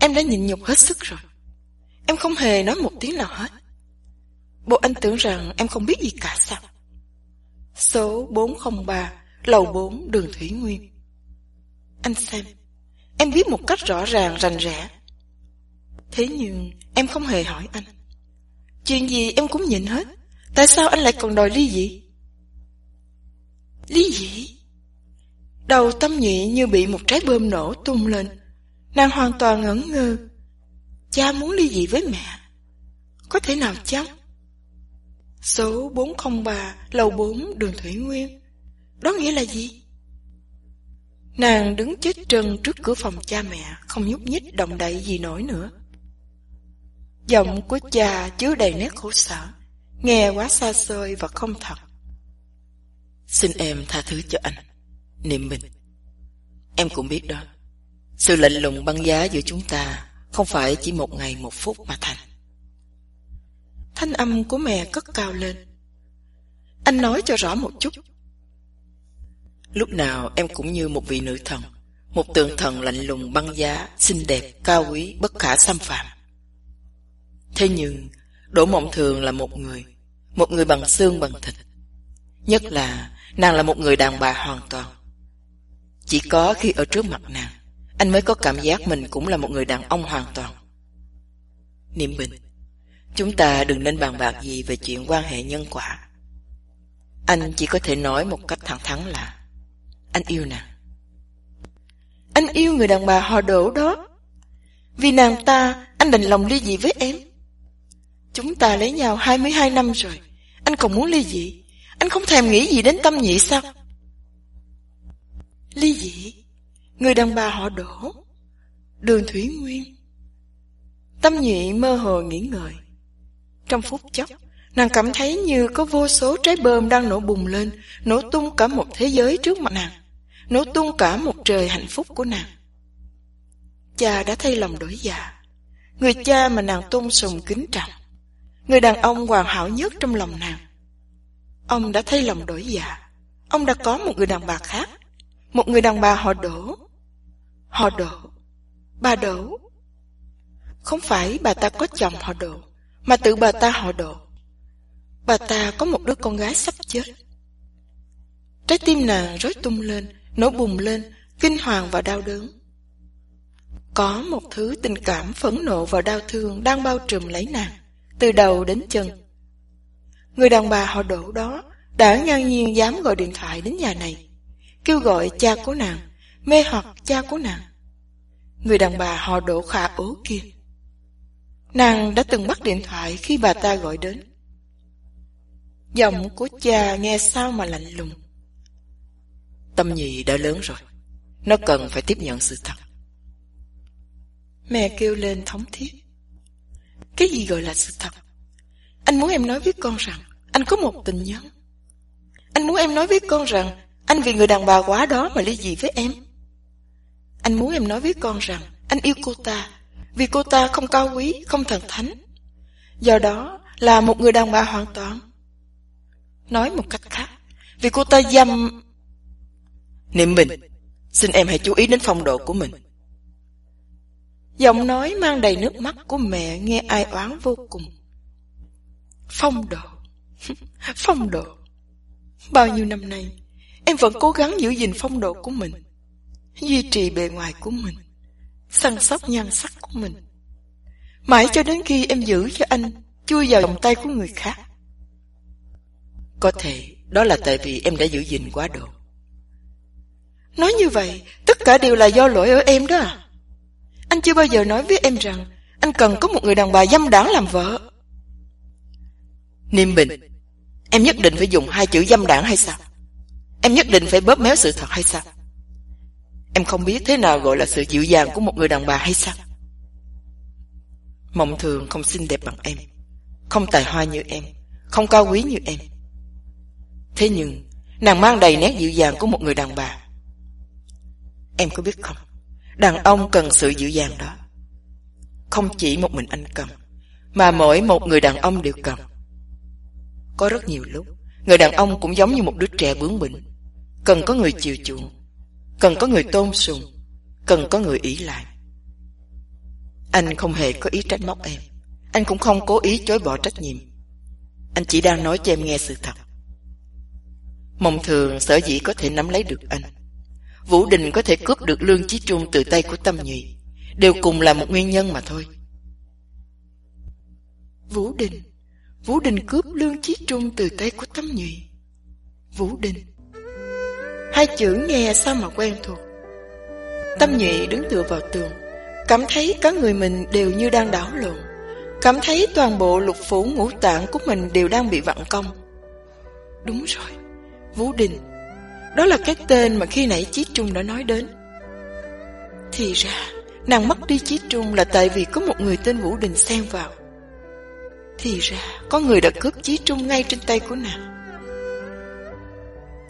Em đã nhịn nhục hết sức rồi. Em không hề nói một tiếng nào hết. Bộ anh tưởng rằng em không biết gì cả sao? Số 403, lầu 4, đường Thủy Nguyên. Anh xem, em biết một cách rõ ràng rành rẽ. Thế nhưng em không hề hỏi anh. Chuyện gì em cũng nhịn hết. Tại sao anh lại còn đòi ly dị? Ly dị? Đầu tâm nhị như bị một trái bơm nổ tung lên. Nàng hoàn toàn ngẩn ngơ. Cha muốn ly dị với mẹ. Có thể nào chắc? Số 403, lầu 4, đường Thủy Nguyên. Đó nghĩa là gì? Nàng đứng chết trân trước cửa phòng cha mẹ, không nhúc nhích động đậy gì nổi nữa. Giọng của cha chứa đầy nét khổ sở, nghe quá xa xôi và không thật. Xin em tha thứ cho anh, niệm mình Em cũng biết đó, sự lạnh lùng băng giá giữa chúng ta không phải chỉ một ngày một phút mà thành. Thanh âm của mẹ cất cao lên. Anh nói cho rõ một chút. Lúc nào em cũng như một vị nữ thần Một tượng thần lạnh lùng băng giá Xinh đẹp, cao quý, bất khả xâm phạm Thế nhưng Đỗ Mộng Thường là một người Một người bằng xương bằng thịt Nhất là nàng là một người đàn bà hoàn toàn Chỉ có khi ở trước mặt nàng anh mới có cảm giác mình cũng là một người đàn ông hoàn toàn. Niệm Bình, Chúng ta đừng nên bàn bạc gì về chuyện quan hệ nhân quả. Anh chỉ có thể nói một cách thẳng thắn là, Anh yêu nàng. Anh yêu người đàn bà họ đổ đó. Vì nàng ta, Anh đành lòng ly dị với em. Chúng ta lấy nhau 22 năm rồi, Anh còn muốn ly dị? Anh không thèm nghĩ gì đến tâm nhị sao? Ly dị? Người đàn bà họ đổ Đường Thủy Nguyên. Tâm nhị mơ hồ nghĩ ngợi. Trong phút chốc, Nàng cảm thấy như có vô số trái bơm đang nổ bùng lên, Nổ tung cả một thế giới trước mặt nàng, Nổ tung cả một trời hạnh phúc của nàng. Cha đã thay lòng đổi dạ. Người cha mà nàng tôn sùng kính trọng. Người đàn ông hoàn hảo nhất trong lòng nàng. Ông đã thay lòng đổi dạ. Ông đã có một người đàn bà khác. Một người đàn bà họ đổ Họ đổ. Bà đổ. Không phải bà ta có chồng họ đổ, Mà tự bà ta họ đổ. Bà ta có một đứa con gái sắp chết. Trái tim nàng rối tung lên, Nổ bùng lên, Kinh hoàng và đau đớn. Có một thứ tình cảm phẫn nộ và đau thương Đang bao trùm lấy nàng, Từ đầu đến chân. Người đàn bà họ đổ đó Đã ngang nhiên dám gọi điện thoại đến nhà này, Kêu gọi cha của nàng. Mê hoặc cha của nàng. Người đàn bà họ đổ khả ố kia. Nàng đã từng bắt điện thoại khi bà ta gọi đến. Giọng của cha nghe sao mà lạnh lùng. Tâm nhị đã lớn rồi. Nó cần phải tiếp nhận sự thật. Mẹ kêu lên thống thiết. Cái gì gọi là sự thật? Anh muốn em nói với con rằng Anh có một tình nhân. Anh muốn em nói với con rằng Anh vì người đàn bà quá đó mà ly dị với em. Anh muốn em nói với con rằng Anh yêu cô ta Vì cô ta không cao quý, không thần thánh. Do đó là một người đàn bà hoàn toàn. Nói một cách khác Vì cô ta dâm Niệm Bình Xin em hãy chú ý đến phong độ của mình. Giọng nói mang đầy nước mắt của mẹ nghe ai oán vô cùng. Phong độ. Phong độ. Bao nhiêu năm nay Em vẫn cố gắng giữ gìn phong độ của mình. Duy trì bề ngoài của mình, Săn sóc nhan sắc của mình. Mãi cho đến khi em giữ cho anh Chui vào vòng tay của người khác. Có thể đó là tại vì em đã giữ gìn quá độ. Nói như vậy, Tất cả đều là do lỗi ở em đó à? Anh chưa bao giờ nói với em rằng Anh cần có một người đàn bà dâm đảng làm vợ. Niêm Bình, Em nhất định phải dùng hai chữ dâm đảng hay sao? Em nhất định phải bóp méo sự thật hay sao? Em không biết thế nào gọi là sự dịu dàng của một người đàn bà hay sao? Mộng thường không xinh đẹp bằng em, Không tài hoa như em, Không cao quý như em. Thế nhưng, Nàng mang đầy nét dịu dàng của một người đàn bà. Em có biết không? Đàn ông cần sự dịu dàng đó. Không chỉ một mình anh cần, Mà mỗi một người đàn ông đều cần. Có rất nhiều lúc, Người đàn ông cũng giống như một đứa trẻ bướng bỉnh. Cần có người chiều chuộng Cần có người tôn sùng, Cần có người ỷ lại. Anh không hề có ý trách móc em. Anh cũng không cố ý chối bỏ trách nhiệm. Anh chỉ đang nói cho em nghe sự thật. Mộng thường, sở dĩ có thể nắm lấy được anh. Vũ Đình có thể cướp được Lương Chí Trung từ tay của Tâm Nhụy. Đều cùng là một nguyên nhân mà thôi. Vũ Đình Vũ Đình cướp Lương Chí Trung từ tay của Tâm Nhụy. Vũ Đình. Hai chữ nghe sao mà quen thuộc? Tâm Nhụy đứng tựa vào tường, Cảm thấy cả người mình đều như đang đảo lộn. Cảm thấy toàn bộ lục phủ ngũ tạng của mình đều đang bị vặn cong. Đúng rồi, Vũ Đình. Đó là cái tên mà khi nãy Chí Trung đã nói đến. Thì ra, Nàng mất đi Chí Trung là tại vì có một người tên Vũ Đình xen vào. Thì ra, Có người đã cướp Chí Trung ngay trên tay của nàng.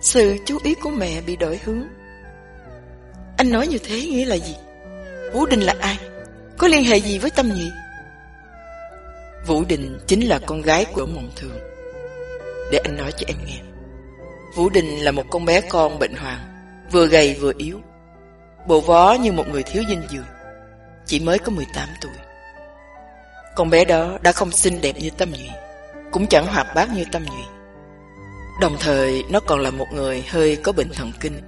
Sự chú ý của mẹ bị đổi hướng. Anh nói như thế nghĩa là gì? Vũ Đình là ai? Có liên hệ gì với Tâm Nhị? Vũ Đình chính là con gái của Mộng Thường. Để anh nói cho em nghe. Vũ Đình là một con bé con bệnh hoạn Vừa gầy vừa yếu. Bộ vó như một người thiếu dinh dưỡng Chỉ mới có 18 tuổi. Con bé đó đã không xinh đẹp như Tâm Nhị, Cũng chẳng hoạt bát như Tâm Nhị. Đồng thời nó còn là một người hơi có bệnh thần kinh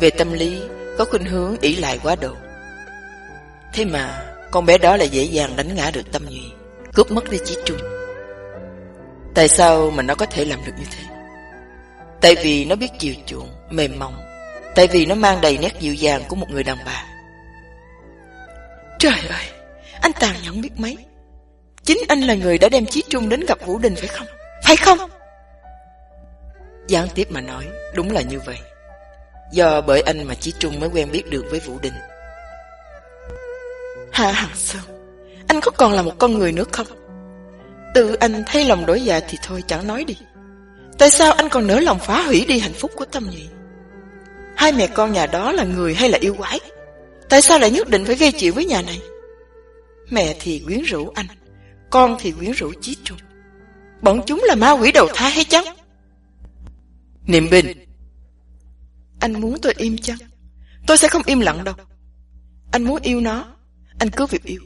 Về tâm lý Có khuynh hướng ỷ lại quá độ Thế mà Con bé đó lại dễ dàng đánh ngã được Tâm Nhụy Cướp mất đi Chí Trung Tại sao mà nó có thể làm được như thế Tại vì nó biết chiều chuộng, mềm mỏng. Tại vì nó mang đầy nét dịu dàng của một người đàn bà. Trời ơi, anh Tàng nhẫn biết mấy. Chính anh là người đã đem Chí Trung đến gặp Vũ Đình phải không? Phải không? Gián tiếp mà nói, đúng là như vậy. Do bởi anh mà Chí Trung mới quen biết được với Vũ Đình. Hạ Hằng Sơn, anh có còn là một con người nữa không? Tự anh thay lòng đổi dạ thì thôi chẳng nói đi. Tại sao anh còn nỡ lòng phá hủy đi hạnh phúc của Tâm Nhị? Hai mẹ con nhà đó là người hay là yêu quái? Tại sao lại nhất định phải gây chuyện với nhà này? Mẹ thì quyến rũ anh, con thì quyến rũ Chí Trung. Bọn chúng là ma quỷ đầu thai hay chăng? Niệm Bình Anh muốn tôi im chăng? Tôi sẽ không im lặng đâu. Anh muốn yêu nó, anh cứ việc yêu.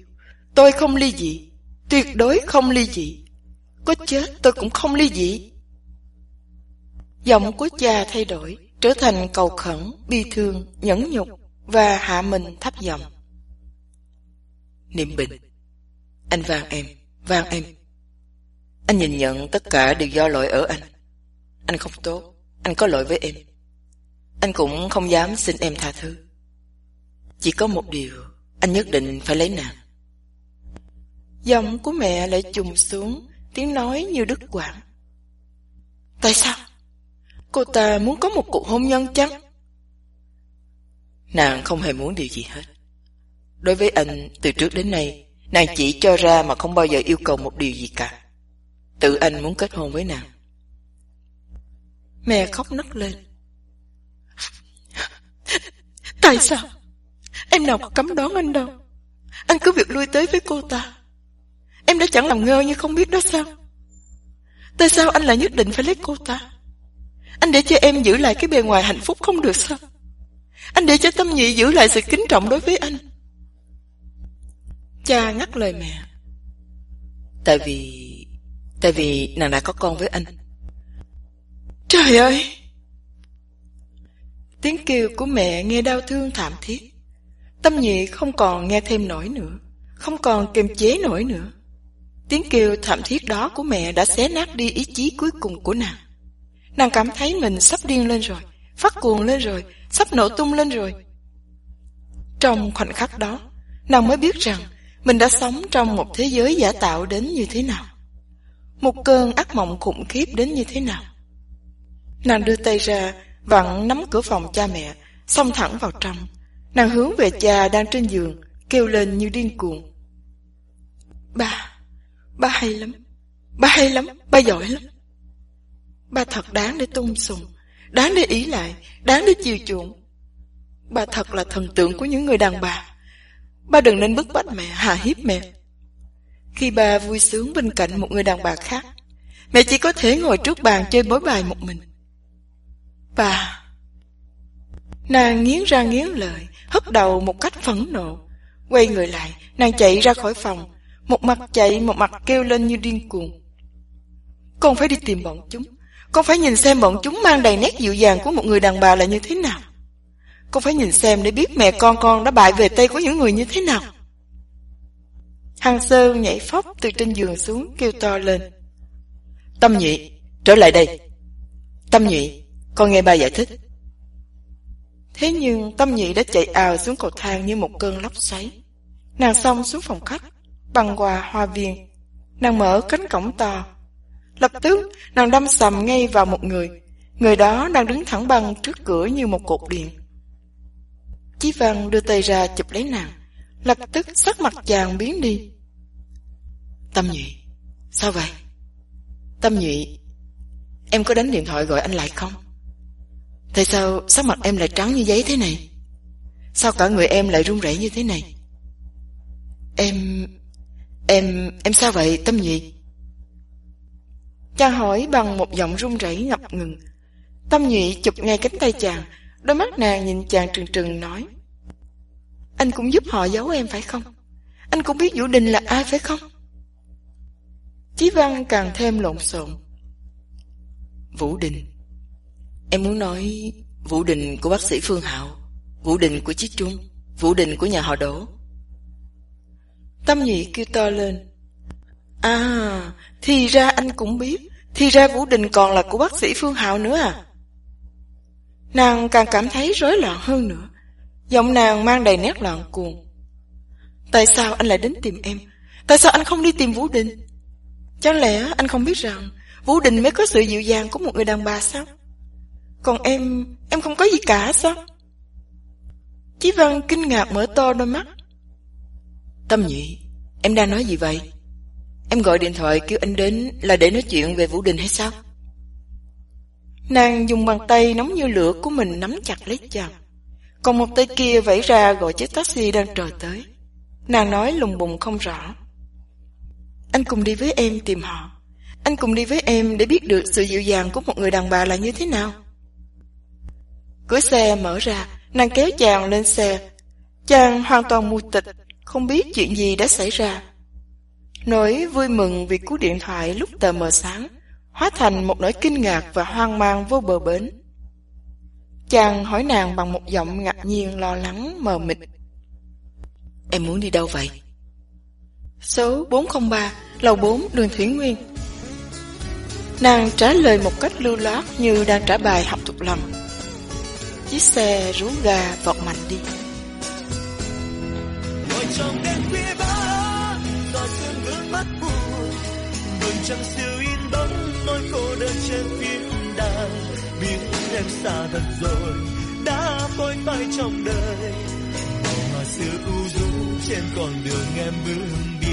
Tôi không ly dị, tuyệt đối không ly dị. Có chết tôi cũng không ly dị. Giọng của cha thay đổi, trở thành cầu khẩn, bi thương, nhẫn nhục và hạ mình thấp giọng. Niệm Bình Anh vang em, vang em. Anh nhìn nhận tất cả đều do lỗi ở anh. Anh không tốt, anh có lỗi với em. Anh cũng không dám xin em tha thứ. Chỉ có một điều, anh nhất định phải lấy nàng. Giọng của mẹ lại trùng xuống, tiếng nói như đứt quãng. Tại sao? Cô ta muốn có một cuộc hôn nhân chăng? Nàng không hề muốn điều gì hết. Đối với anh, từ trước đến nay, nàng chỉ cho ra mà không bao giờ yêu cầu một điều gì cả. Tự anh muốn kết hôn với nàng. Mẹ khóc nấc lên. Tại sao? Em nào cấm đón anh đâu. Anh cứ việc lui tới với cô ta. Em đã chẳng làm ngơ như không biết đó sao? Tại sao anh lại nhất định phải lấy cô ta? Anh để cho em giữ lại cái bề ngoài hạnh phúc không được sao? Anh để cho tâm nhị giữ lại sự kính trọng đối với anh. Cha ngắt lời mẹ. Tại vì... Tại vì nàng đã có con với anh. Trời ơi! Tiếng kêu của mẹ nghe đau thương thảm thiết. Tâm nhị không còn nghe thêm nổi nữa. Không còn kiềm chế nổi nữa. Tiếng kêu thảm thiết đó của mẹ đã xé nát đi ý chí cuối cùng của nàng. Nàng cảm thấy mình sắp điên lên rồi, phát cuồng lên rồi, sắp nổ tung lên rồi. Trong khoảnh khắc đó, nàng mới biết rằng mình đã sống trong một thế giới giả tạo đến như thế nào. Một cơn ác mộng khủng khiếp đến như thế nào. Nàng đưa tay ra, vặn nắm cửa phòng cha mẹ, xông thẳng vào trong. Nàng hướng về cha đang trên giường, kêu lên như điên cuồng. Ba, ba hay lắm, ba hay lắm, ba giỏi lắm. Ba thật đáng để tung sùng, đáng để ý lại, đáng để chiều chuộng. Ba thật là thần tượng của những người đàn bà. Ba đừng nên bức bách mẹ, hà hiếp mẹ. Khi ba vui sướng bên cạnh một người đàn bà khác, mẹ chỉ có thể ngồi trước bàn chơi bối bài một mình bà Nàng nghiến ra nghiến lợi, hất đầu một cách phẫn nộ. Quay người lại, nàng chạy ra khỏi phòng, một mặt chạy một mặt kêu lên như điên cuồng. Con phải đi tìm bọn chúng, con phải nhìn xem bọn chúng mang đầy nét dịu dàng của một người đàn bà là như thế nào. Con phải nhìn xem để biết mẹ con con đã bại về tay của những người như thế nào. Hàng Sơn nhảy phóc từ trên giường xuống kêu to lên. Tâm nhị, trở lại đây. Tâm nhị, con nghe ba giải thích. Thế nhưng tâm nhị đã chạy ào xuống cầu thang như một cơn lốc xoáy. Nàng xong xuống phòng khách, băng qua hoa viên. Nàng mở cánh cổng to. Lập tức, nàng đâm sầm ngay vào một người. Người đó đang đứng thẳng băng trước cửa như một cột điện. Chí Văn đưa tay ra chụp lấy nàng. Lập tức sắc mặt chàng biến đi. Tâm nhị sao vậy? Tâm nhị em có đánh điện thoại gọi anh lại không? Tại sao sắc mặt em lại trắng như giấy thế này? Sao cả người em lại run rẩy như thế này? Em... Em... Em sao vậy Tâm Nhi? Chàng hỏi bằng một giọng run rẩy ngập ngừng. Tâm nhị chụp ngay cánh tay chàng, đôi mắt nàng nhìn chàng trừng trừng nói. Anh cũng giúp họ giấu em phải không? Anh cũng biết Vũ Đình là ai phải không? Chí Văn càng thêm lộn xộn. Vũ Đình Em muốn nói, Vũ Đình của bác sĩ Phương Hạo, Vũ Đình của chiếc Trung Vũ Đình của nhà họ Đỗ Tâm nhị kêu to lên À Thì ra anh cũng biết, Thì ra Vũ Đình còn là của bác sĩ Phương Hạo nữa à Nàng càng cảm thấy rối loạn hơn nữa. Giọng nàng mang đầy nét loạn cuồng. Tại sao anh lại đến tìm em? Tại sao anh không đi tìm Vũ Đình? Chẳng lẽ anh không biết rằng Vũ Đình mới có sự dịu dàng của một người đàn bà sao? Còn em, em không có gì cả sao? Chí Văn kinh ngạc mở to đôi mắt. Tâm nhị, em đang nói gì vậy? Em gọi điện thoại kêu anh đến là để nói chuyện về Vũ Đình hay sao? Nàng dùng bàn tay nóng như lửa của mình nắm chặt lấy chồng Còn một tay kia vẫy ra gọi chiếc taxi đang chờ tới. Nàng nói lùng bùng không rõ. Anh cùng đi với em tìm họ. Anh cùng đi với em để biết được sự dịu dàng của một người đàn bà là như thế nào. Cửa xe mở ra, nàng kéo chàng lên xe. Chàng hoàn toàn mù tịch, không biết chuyện gì đã xảy ra. Nỗi vui mừng vì cú điện thoại lúc tờ mờ sáng, hóa thành một nỗi kinh ngạc và hoang mang vô bờ bến. Chàng hỏi nàng bằng một giọng ngạc nhiên lo lắng mờ mịt. Em muốn đi đâu vậy? Số 403, lầu 4, đường Thủy Nguyên. Nàng trả lời một cách lưu loát như đang trả bài học thuộc lòng. Chiếc xe rú ga vọt mạnh đi. ngồi trong đêm khuya vắng gió sương vương mắt buồn. Đường trăng siêu in bóng, nỗi cô đơn trên phim đàn. Biết em xa thật rồi, đã phôi phai trong đời. Mà xưa u du trên con đường em bước